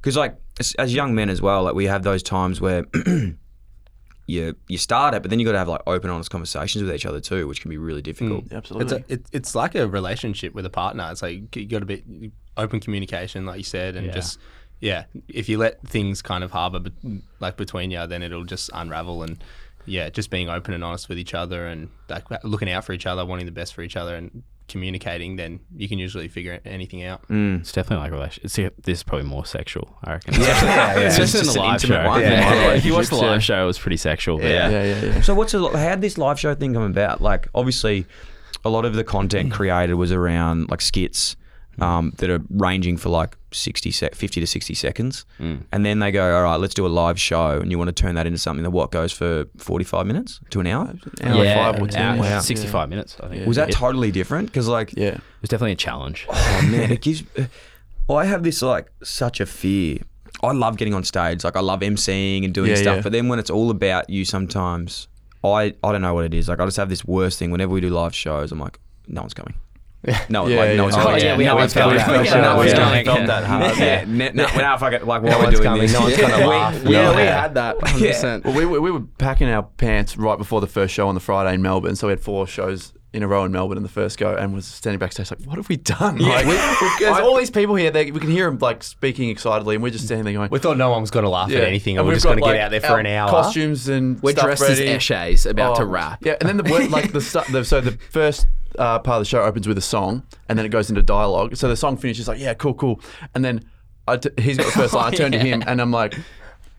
Speaker 1: because like as, as young men as well, like we have those times where you you start it, but then you got to have like open, honest conversations with each other too, which can be really difficult.
Speaker 13: Absolutely.
Speaker 15: It's, a, it, it's like a relationship with a partner. It's like you got to be open communication, like you said, and
Speaker 14: Yeah.
Speaker 15: just yeah. If you let things kind of harbor bet like between you, then it'll just unravel. And yeah, just being open and honest with each other, and like looking out for each other, wanting the best for each other, and communicating, then you can usually figure anything out. Mm.
Speaker 14: It's definitely like a relation. It's, this is probably more sexual, I reckon.
Speaker 1: Yeah, yeah, yeah.
Speaker 14: Especially
Speaker 1: It's
Speaker 14: in
Speaker 1: just
Speaker 14: the
Speaker 1: an
Speaker 14: live show.
Speaker 1: one.
Speaker 14: Yeah.
Speaker 1: Yeah.
Speaker 14: If you watch the
Speaker 1: uh,
Speaker 14: live show, it was pretty sexual. but
Speaker 1: Yeah.
Speaker 14: yeah.
Speaker 1: So what's it, how did this live show thing come about? Like obviously, a lot of the content created was around like skits um, that are ranging for like 60 sec- 50 to 60 seconds.
Speaker 14: Mm.
Speaker 1: And then they go, all right, let's do a live show. And you want to turn that into something that what goes for 45 minutes to an hour?
Speaker 14: Hour Yeah, five or ten, hour- yeah. 65 minutes, I think.
Speaker 1: Was that
Speaker 14: Yeah.
Speaker 1: totally different? Because like,
Speaker 13: yeah,
Speaker 14: It was definitely a challenge.
Speaker 1: oh man, it gives. I have this like such a fear. I love getting on stage. Like I love emceeing and doing
Speaker 13: Yeah,
Speaker 1: stuff.
Speaker 13: yeah.
Speaker 1: But then when it's all about you, sometimes I I don't know what it is. Like I just have this worst thing. Whenever we do live shows, I'm like, no one's coming. No,
Speaker 13: Yeah,
Speaker 1: like, oh,
Speaker 13: yeah.
Speaker 1: no one's
Speaker 13: Oh, yeah, we
Speaker 1: no one's
Speaker 13: felt
Speaker 1: coming. no one's
Speaker 13: Yeah,
Speaker 1: coming.
Speaker 13: felt that hard.
Speaker 1: Yeah, ne- no, well, now if I like,
Speaker 15: No
Speaker 1: what we're
Speaker 15: one's
Speaker 1: doing this.
Speaker 15: no one's gonna laugh.
Speaker 13: We-
Speaker 15: Yeah, we
Speaker 13: yeah.
Speaker 15: had that, 100%.
Speaker 13: Well, we, were- we were packing our pants right before the first show on the Friday in Melbourne. So we had four shows in a row in Melbourne in the first go and was standing backstage like, what have we done?
Speaker 15: Yeah.
Speaker 13: Like,
Speaker 15: We-
Speaker 13: there's all these people here. They, we can hear them like speaking excitedly and we're just standing there going,
Speaker 15: We thought no one was going to laugh at anything, and,
Speaker 13: And
Speaker 15: we're just going
Speaker 13: got,
Speaker 15: to get out there for an hour.
Speaker 13: Costumes and
Speaker 8: We're
Speaker 13: stuff
Speaker 8: dressed as
Speaker 13: ready.
Speaker 8: Eshays about to
Speaker 13: Oh,
Speaker 8: rap.
Speaker 13: Yeah, and then the like the, stu- the so the first uh, part of the show opens with a song, and then it goes into dialogue. So the song finishes like, yeah, cool, cool, and then I t- he's got the first line. I turn to him, and I'm like.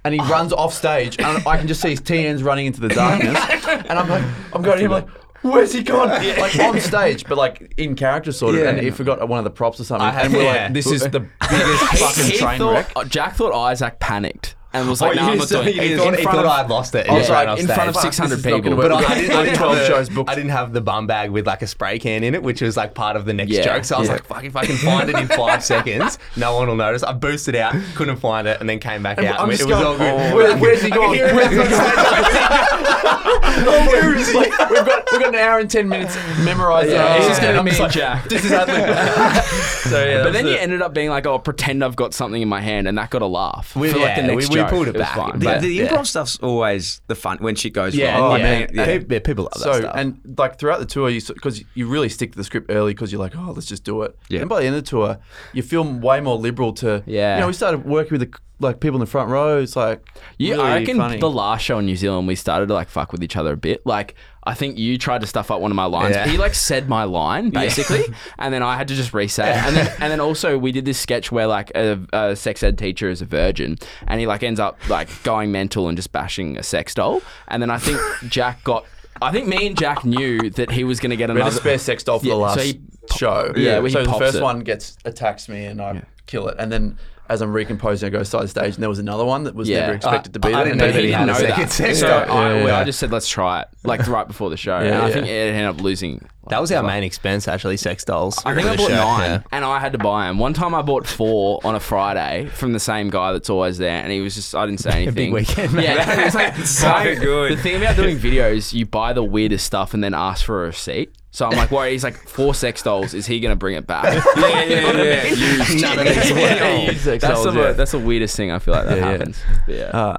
Speaker 13: And he runs off stage, and I can just see his TNs running into the darkness. And I'm like, I'm going to him like, where's he gone? Like on stage, but like in character sort of.
Speaker 14: Yeah.
Speaker 13: And he forgot one of the props or something.
Speaker 14: I had-
Speaker 13: and we're
Speaker 14: yeah.
Speaker 13: like, this is the biggest fucking
Speaker 14: he
Speaker 13: train
Speaker 14: thought,
Speaker 13: wreck.
Speaker 14: Jack thought Isaac panicked and was
Speaker 15: Oh,
Speaker 14: like, "No, I'm not doing it."
Speaker 15: he
Speaker 14: In
Speaker 15: thought- he
Speaker 14: front
Speaker 15: thought
Speaker 14: of-
Speaker 15: I'd lost it.
Speaker 14: I was
Speaker 15: Yeah,
Speaker 14: like, in front of 600
Speaker 13: This is not
Speaker 14: people.
Speaker 15: But I didn't, I, didn't
Speaker 13: Twelve
Speaker 15: have the,
Speaker 13: shows booked.
Speaker 15: I didn't have the bum bag with like a spray can in it, which was like part of the next
Speaker 14: Yeah,
Speaker 15: joke. So I was
Speaker 14: yeah.
Speaker 15: like, fuck, if I can find it in five seconds, no one will notice. I boosted out, couldn't find it, and then came back
Speaker 13: And
Speaker 15: out.
Speaker 13: I'm
Speaker 15: and it was
Speaker 13: going,
Speaker 15: all good.
Speaker 13: "Oh, where- where's he
Speaker 15: I could
Speaker 13: gone? Where's he
Speaker 15: outside.
Speaker 13: Where is he? we've got we've got an hour and ten minutes memorized.
Speaker 14: Yeah, this is gonna be Jack.
Speaker 13: This is happening. so yeah,
Speaker 14: but then you ended up being like, "Oh, pretend I've got something in my hand," and that got a laugh
Speaker 15: We-
Speaker 14: for like the next
Speaker 15: we- we
Speaker 14: joke.
Speaker 15: pulled it
Speaker 14: was
Speaker 15: back.
Speaker 14: fine.
Speaker 1: The,
Speaker 14: But-
Speaker 1: the
Speaker 14: yeah.
Speaker 1: improv stuff's always the fun when shit goes
Speaker 15: Yeah,
Speaker 1: wrong.
Speaker 15: yeah.
Speaker 1: man, yeah.
Speaker 15: Pe- people love that
Speaker 13: so
Speaker 15: stuff.
Speaker 13: and like throughout the tour, you because you really stick to the script early because you're like, oh, let's just do it.
Speaker 1: Yeah.
Speaker 13: And by the end of the tour, you feel way more liberal to.
Speaker 14: Yeah.
Speaker 13: You know, we started working with the like people in the front row. It's like
Speaker 14: yeah,
Speaker 13: really
Speaker 14: I reckon
Speaker 13: funny.
Speaker 14: the last show in New Zealand, we started to like fuck with each other a bit. Like, I think you tried to stuff up one of my lines.
Speaker 15: Yeah.
Speaker 14: He like said my line basically, and then I had to just reset. it. And then and then also we did this sketch where like a, a sex ed teacher is a virgin, and he like ends up like going mental and just bashing a sex doll. And then I think Jack got. I think me and Jack knew that he was going to get another
Speaker 13: a spare sex doll for
Speaker 14: Yeah,
Speaker 13: the last
Speaker 14: so he-
Speaker 13: show.
Speaker 14: Yeah,
Speaker 13: so the first
Speaker 14: it.
Speaker 13: one gets attacks me and I kill it, and then. As I'm recomposing, I go side stage, and there was another one that was
Speaker 14: Yeah.
Speaker 13: never expected to be
Speaker 15: I
Speaker 13: there.
Speaker 15: didn't
Speaker 13: and
Speaker 15: know
Speaker 13: didn't know that.
Speaker 14: So. I,
Speaker 13: Yeah,
Speaker 14: well, I just said let's try it, like right before the show. And I think it ended up losing.
Speaker 15: That was our main expense, actually, sex dolls.
Speaker 14: I think I bought nine, and I had to buy them. One time I bought four on a Friday from the same guy that's always there, and he was just I didn't say anything.
Speaker 15: Big weekend, man.
Speaker 14: Yeah, it's like
Speaker 1: So good.
Speaker 14: The thing about doing videos, you buy the weirdest stuff and then ask for a receipt. So I'm like, worried. He's like, four sex dolls. Is he gonna bring it back?
Speaker 1: yeah, yeah, yeah. Used.
Speaker 15: None of these
Speaker 14: Yeah,
Speaker 13: Used sex
Speaker 14: that's,
Speaker 13: dolls,
Speaker 14: the,
Speaker 13: yeah.
Speaker 14: that's the weirdest thing. I feel like that
Speaker 13: Yeah, yeah.
Speaker 14: happens. But yeah.
Speaker 13: Uh,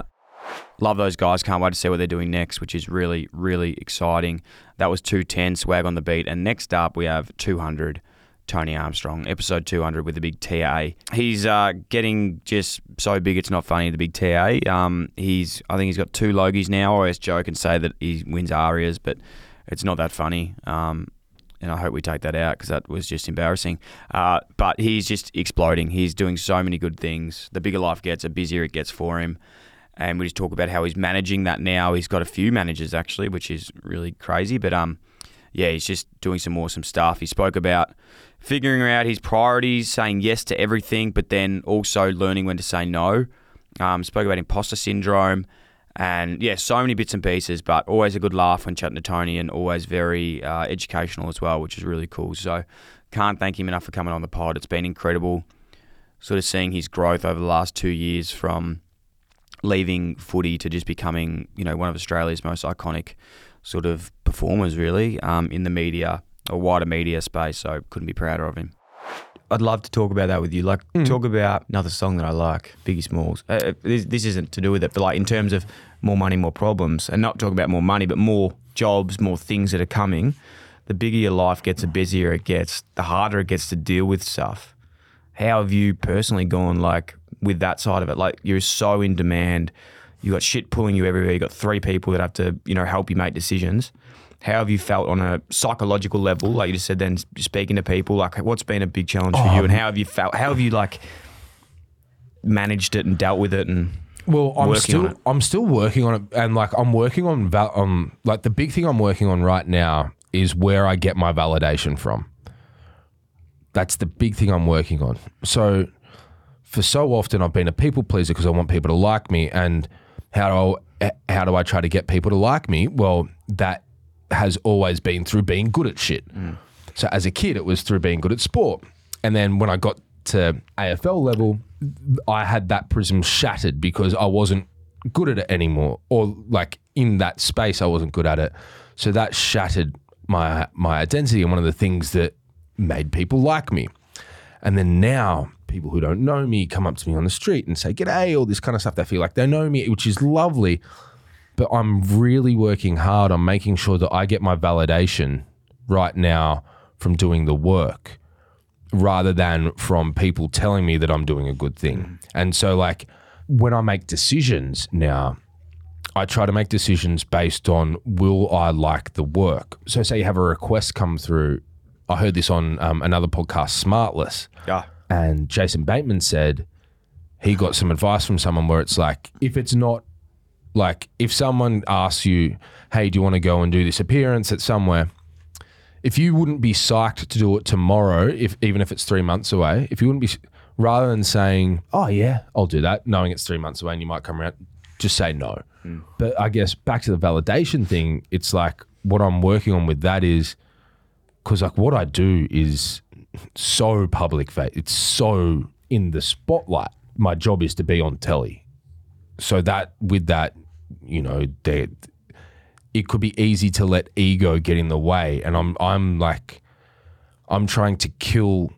Speaker 1: Love those guys. Can't wait to see what they're doing next, which is really, really exciting. That was 210, Swag on the Beat. And next up, we have 200, Tony Armstrong, episode 200 with the big TA. He's uh, getting just so big, it's not funny, the big TA. Um, he's, I think he's got two Logies now. I always joke and say that he wins ARIAs, but it's not that funny. Um, and I hope we take that out because that was just embarrassing. Uh, but he's just exploding. He's doing so many good things. The bigger life gets, the busier it gets for him. And we just talk about how he's managing that now. He's got a few managers actually, which is really crazy. But um, yeah, he's just doing some awesome stuff. He spoke about figuring out his priorities, saying yes to everything, but then also learning when to say no. Um, spoke about imposter syndrome, and yeah, so many bits and pieces. But always a good laugh when chatting to Tony, and always very uh, educational as well, which is really cool. So can't thank him enough for coming on the pod. It's been incredible, sort of seeing his growth over the last two years from leaving footy to just becoming, you know, one of Australia's most iconic sort of performers, really, um, in the media or wider media space. So couldn't be prouder of him. I'd love to talk about that with you. Like,
Speaker 16: Mm.
Speaker 1: talk about another song that I like, Biggie Smalls. Uh, Uh, this, this isn't to do with it, but like in terms of more money, more problems, and not talking about more money, but more jobs, more things that are coming. The bigger your life gets, the busier it gets, the harder it gets to deal with stuff. How have you personally gone like with that side of it? Like you're so in demand, you got shit pulling you everywhere. You got three people that have to you know help you make decisions. How have you felt on a psychological level? Like you just said, then speaking to people, like what's been a big challenge for
Speaker 16: Oh,
Speaker 1: you, and how have you felt? How have you like managed it and dealt with it and
Speaker 16: Well, I'm still? I'm still working on it, and like I'm working on val- um like the big thing I'm working on right now is where I get my validation from. That's the big thing I'm working on. So, for so often I've been a people pleaser because I want people to like me, and how do I, eh, how do I try to get people to like me? Well, that has always been through being good at shit. Mm. So as a kid, it was through being good at sport, and then when I got to AFL level, I had that prism shattered because I wasn't good at it anymore, or like in that space, I wasn't good at it. So that shattered my my identity and one of the things that made people like me. And then now people who don't know me come up to me on the street and say, G'day, all this kind of stuff. They feel like they know me, which is lovely. But I'm really working hard on making sure that I get my validation right now from doing the work rather than from people telling me that I'm doing a good thing. And so, like, when I make decisions now, I try to make decisions based on will I like the work. So, say you have a request come through. I heard this on um, another podcast, Smartless.
Speaker 1: Yeah.
Speaker 16: And Jason Bateman said he got some advice from someone where it's like, if it's not like, if someone asks you, hey, do you want to go and do this appearance at somewhere? If you wouldn't be psyched to do it tomorrow, if even if it's three months away, if you wouldn't be, rather than saying, oh, yeah, I'll do that, knowing it's three months away and you might come around, just say no. Hmm. But I guess back to the validation thing, it's like what I'm working on with that is because like what I do is so public face. It's so in the spotlight. My job is to be on telly. So that with that, you know, they, it could be easy to let ego get in the way, and I'm I'm like, I'm trying to kill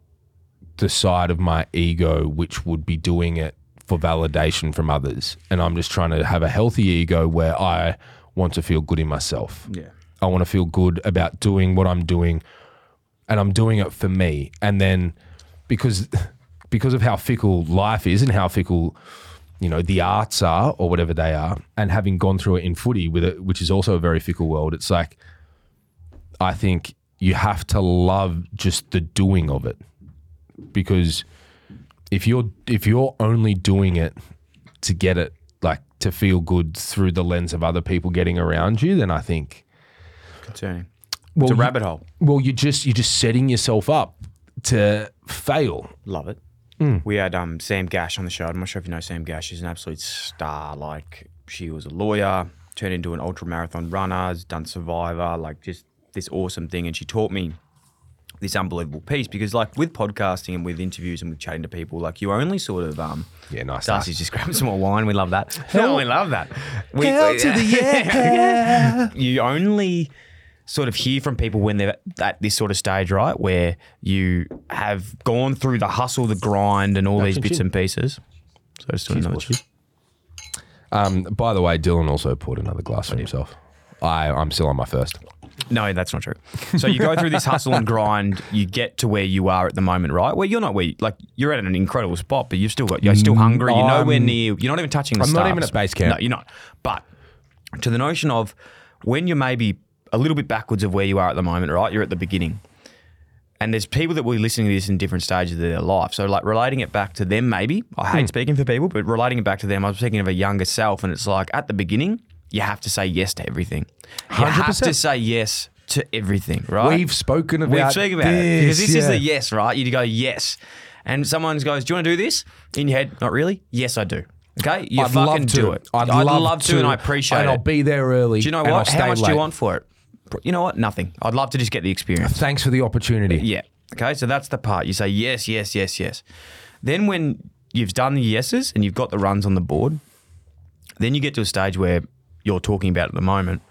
Speaker 16: the side of my ego which would be doing it for validation from others, and I'm just trying to have a healthy ego where I want to feel good in myself.
Speaker 1: Yeah.
Speaker 16: I want to feel good about doing what I'm doing and I'm doing it for me. And then because because of how fickle life is and how fickle you know the arts are or whatever they are, and having gone through it in footy with it, which is also a very fickle world, it's like I think you have to love just the doing of it because if you're if you're only doing it to get it like to feel good through the lens of other people getting around you, then I think
Speaker 1: Concerning.
Speaker 16: Well,
Speaker 1: it's a
Speaker 16: you-
Speaker 1: rabbit hole.
Speaker 16: Well, you're just you're just setting yourself up to fail.
Speaker 1: Love it.
Speaker 16: Mm.
Speaker 1: We had um, Sam Gash on the show. I'm not sure if you know Sam Gash. She's an absolute star. Like she was a lawyer, turned into an ultra marathon runner, has done Survivor, like just this awesome thing. And she taught me this unbelievable piece because, like, with podcasting and with interviews and with chatting to people, like you only sort of um.
Speaker 16: Yeah, nice.
Speaker 1: Darcy's just grabbing some more wine. We love that. No, we love that. We,
Speaker 16: Hell to the yeah.
Speaker 1: you only sort of hear from people when they're at this sort of stage, right? Where you have gone through the hustle, the grind, and all
Speaker 16: Have
Speaker 1: these bits and pieces. So just doing another cheers.
Speaker 16: Um, by the way, Dylan also poured another glass for himself. I I'm still on my first.
Speaker 1: No, that's not true. So you go through this hustle and grind, you get to where you are at the moment, right? Where you're not where you, like you're at an incredible spot, but you've still got you're still hungry. You're nowhere near. You're not even touching the
Speaker 16: I'm not
Speaker 1: stars.
Speaker 16: even at base camp.
Speaker 1: No, you're not. But to the notion of when you're maybe a little bit backwards of where you are at the moment, right? You're at the beginning. And there's people that will be listening to this in different stages of their life. So, like relating it back to them, maybe. I hate
Speaker 16: Hmm.
Speaker 1: speaking for people, but relating it back to them, I was speaking of a younger self, and it's like at the beginning, you have to say yes to everything. You have
Speaker 16: 100%.
Speaker 1: to say yes to everything, right?
Speaker 16: We've spoken about
Speaker 1: We've spoken about it because
Speaker 16: this,
Speaker 1: this is the yes, right? You go yes, and someone goes, "Do you want to do this?" In your head, not really. Yes, I do. Okay, you
Speaker 16: I'd
Speaker 1: fucking do it.
Speaker 16: I'd
Speaker 1: love,
Speaker 16: love
Speaker 1: to, and I appreciate
Speaker 16: and
Speaker 1: it.
Speaker 16: And I'll be there early,
Speaker 1: Do you know what? How much do you want for it? You know what? Nothing. I'd love to just get the experience.
Speaker 16: Thanks for the opportunity.
Speaker 1: Yeah. Okay, so that's the part. You say yes, yes, yes, yes. Then when you've done the yeses and you've got the runs on the board, then you get to a stage where you're talking about at the moment,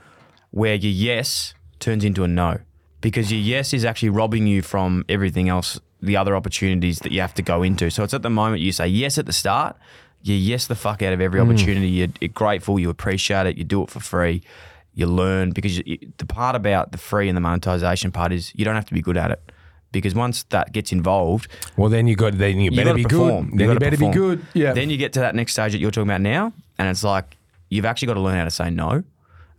Speaker 1: where your yes turns into a no. Because your yes is actually robbing you from everything else the other opportunities that you have to go into. So it's at the moment you say yes at the start, you yes the fuck out of every
Speaker 16: Mm.
Speaker 1: opportunity. You're, you're grateful, you appreciate it, you do it for free, you learn because you, the part about the free and the monetization part is you don't have to be good at it. Because once that gets involved,
Speaker 16: well, then you got then you better
Speaker 1: gotta
Speaker 16: be
Speaker 1: perform.
Speaker 16: good. Then you
Speaker 1: gotta
Speaker 16: better be good. Yeah.
Speaker 1: Then you get to that next stage that you're talking about now, and it's like you've actually got to learn how to say no.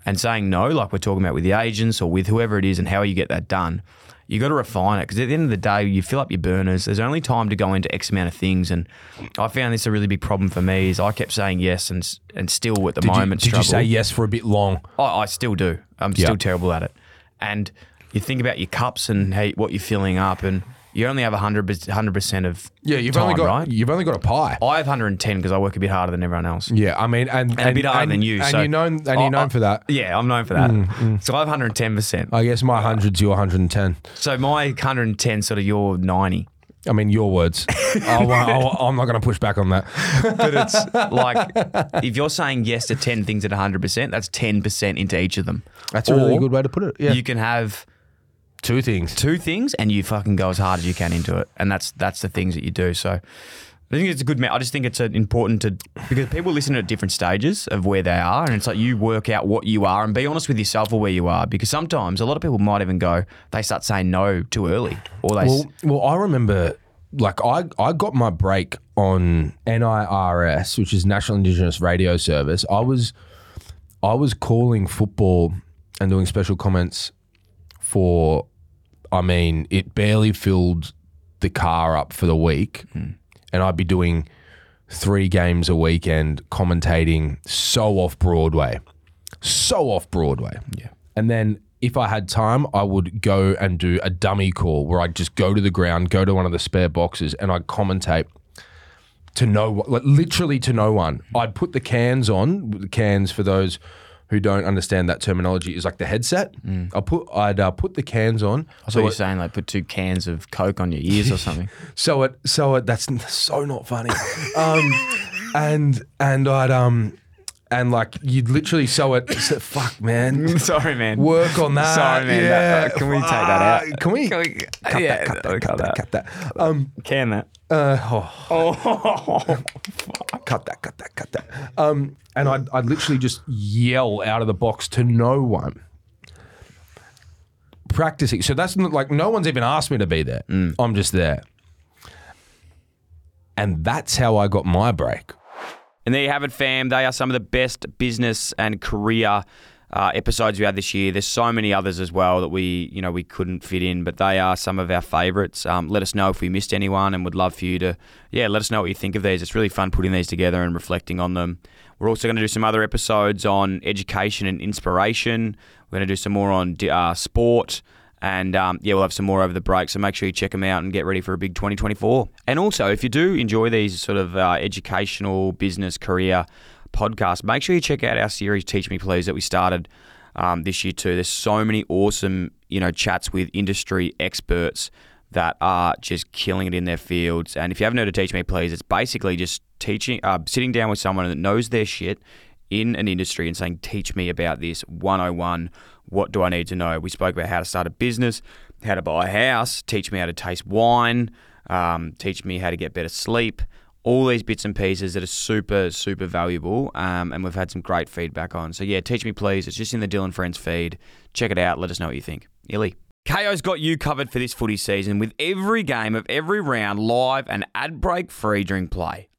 Speaker 1: And saying no, like we're talking about with the agents or with whoever it is, and how you get that done, you got to refine it because at the end of the day, you fill up your burners. There's only time to go into X amount of things, and I found this a really big problem for me. Is I kept saying yes, and and still at the
Speaker 16: Did you-
Speaker 1: moment
Speaker 16: did you say yes for a bit long?
Speaker 1: I, I still do. I'm
Speaker 16: Yeah.
Speaker 1: still terrible at it. And you think about your cups and how, what you're filling up, and you only have 100 percent of
Speaker 16: Yeah, you've
Speaker 1: time,
Speaker 16: only got
Speaker 1: right?
Speaker 16: you've only got a pie.
Speaker 1: I have 110 because I work a bit harder than everyone else.
Speaker 16: Yeah, I mean, and,
Speaker 1: And, a bit harder
Speaker 16: and-
Speaker 1: than you.
Speaker 16: and
Speaker 1: so
Speaker 16: you're known and you're known
Speaker 1: I-
Speaker 16: for that.
Speaker 1: Yeah, I'm known for that.
Speaker 16: Mm, mm.
Speaker 1: So I have 110 percent.
Speaker 16: I guess my hundred's your 110.
Speaker 1: So my 110 sort of your 90.
Speaker 16: I mean, your words. I, I, I'm not going to push back on that.
Speaker 1: But it's like if you're saying yes to 10 things at 100%, that's 10% into each of them.
Speaker 16: That's a really good way to put it. Yeah.
Speaker 1: You can have
Speaker 16: two things.
Speaker 1: Two things and you fucking go as hard as you can into it. And that's that's the things that you do. So I think it's a good me- I just think it's important to because people listen at different stages of where they are and it's like you work out what you are and be honest with yourself or where you are because sometimes a lot of people might even go they start saying no too early or they
Speaker 16: well, well, I remember, like, I, I got my break on NIRS, which is National Indigenous Radio Service. I was, I was calling football and doing special comments for, I mean, it barely filled the car up for the week, hmm. and I'd be doing three games a weekend commentating so off Broadway, so off Broadway.
Speaker 1: Yeah.
Speaker 16: And then if I had time, I would go and do a dummy call where I'd just go to the ground, go to one of the spare boxes, and I'd commentate to no, like literally to no one. Hmm. I'd put the cans on. The cans for those who don't understand that terminology is like the headset. I put I'd uh, put the cans on.
Speaker 1: I thought you were saying like put two cans of Coke on your ears or something.
Speaker 16: so it so it that's so not funny. um, and and I'd um and like you'd literally sew it. So, fuck man.
Speaker 1: Sorry, man.
Speaker 16: Work on that.
Speaker 1: Sorry, man.
Speaker 16: Yeah.
Speaker 1: That- can we take that out?
Speaker 16: Can we?
Speaker 1: Can we
Speaker 16: cut
Speaker 1: yeah,
Speaker 16: that? Cut that?
Speaker 1: cut
Speaker 16: Cut that?
Speaker 1: that.
Speaker 16: Cut that? Um.
Speaker 1: Can that?
Speaker 16: Uh, oh,
Speaker 1: Oh,
Speaker 16: cut that, cut that, cut that. Um, and I'd, I'd literally just yell out of the box to no one. Practicing. So that's not like no one's even asked me to be there. I'm just there. And that's how I got my break.
Speaker 1: And there you have it, fam. They are some of the best business and career uh, episodes we had this year. There's so many others as well that we, you know, we couldn't fit in, but they are some of our favourites. Um, let us know if we missed anyone, and would love for you to, yeah, let us know what you think of these. It's really fun putting these together and reflecting on them. We're also going to do some other episodes on education and inspiration. We're going to do some more on uh, sport. And um, yeah, we'll have some more over the break. So make sure you check them out and get ready for a big 2024. And also, if you do enjoy these sort of uh, educational, business, career podcasts, make sure you check out our series Teach Me Please that we started um, this year too. There's so many awesome, you know, chats with industry experts that are just killing it in their fields. And if you haven't heard of Teach Me Please, it's basically just teaching, uh, sitting down with someone that knows their shit in an industry and saying, teach me about this 101. What do I need to know? We spoke about how to start a business, how to buy a house, teach me how to taste wine, um, teach me how to get better sleep. All these bits and pieces that are super, super valuable, um, and we've had some great feedback on. So, yeah, teach me please. It's just in the Dyl & Friends feed. Check it out. Let us know what you think. Illy. Kayo's got you covered for this footy season with every game of every round live and ad break free during play.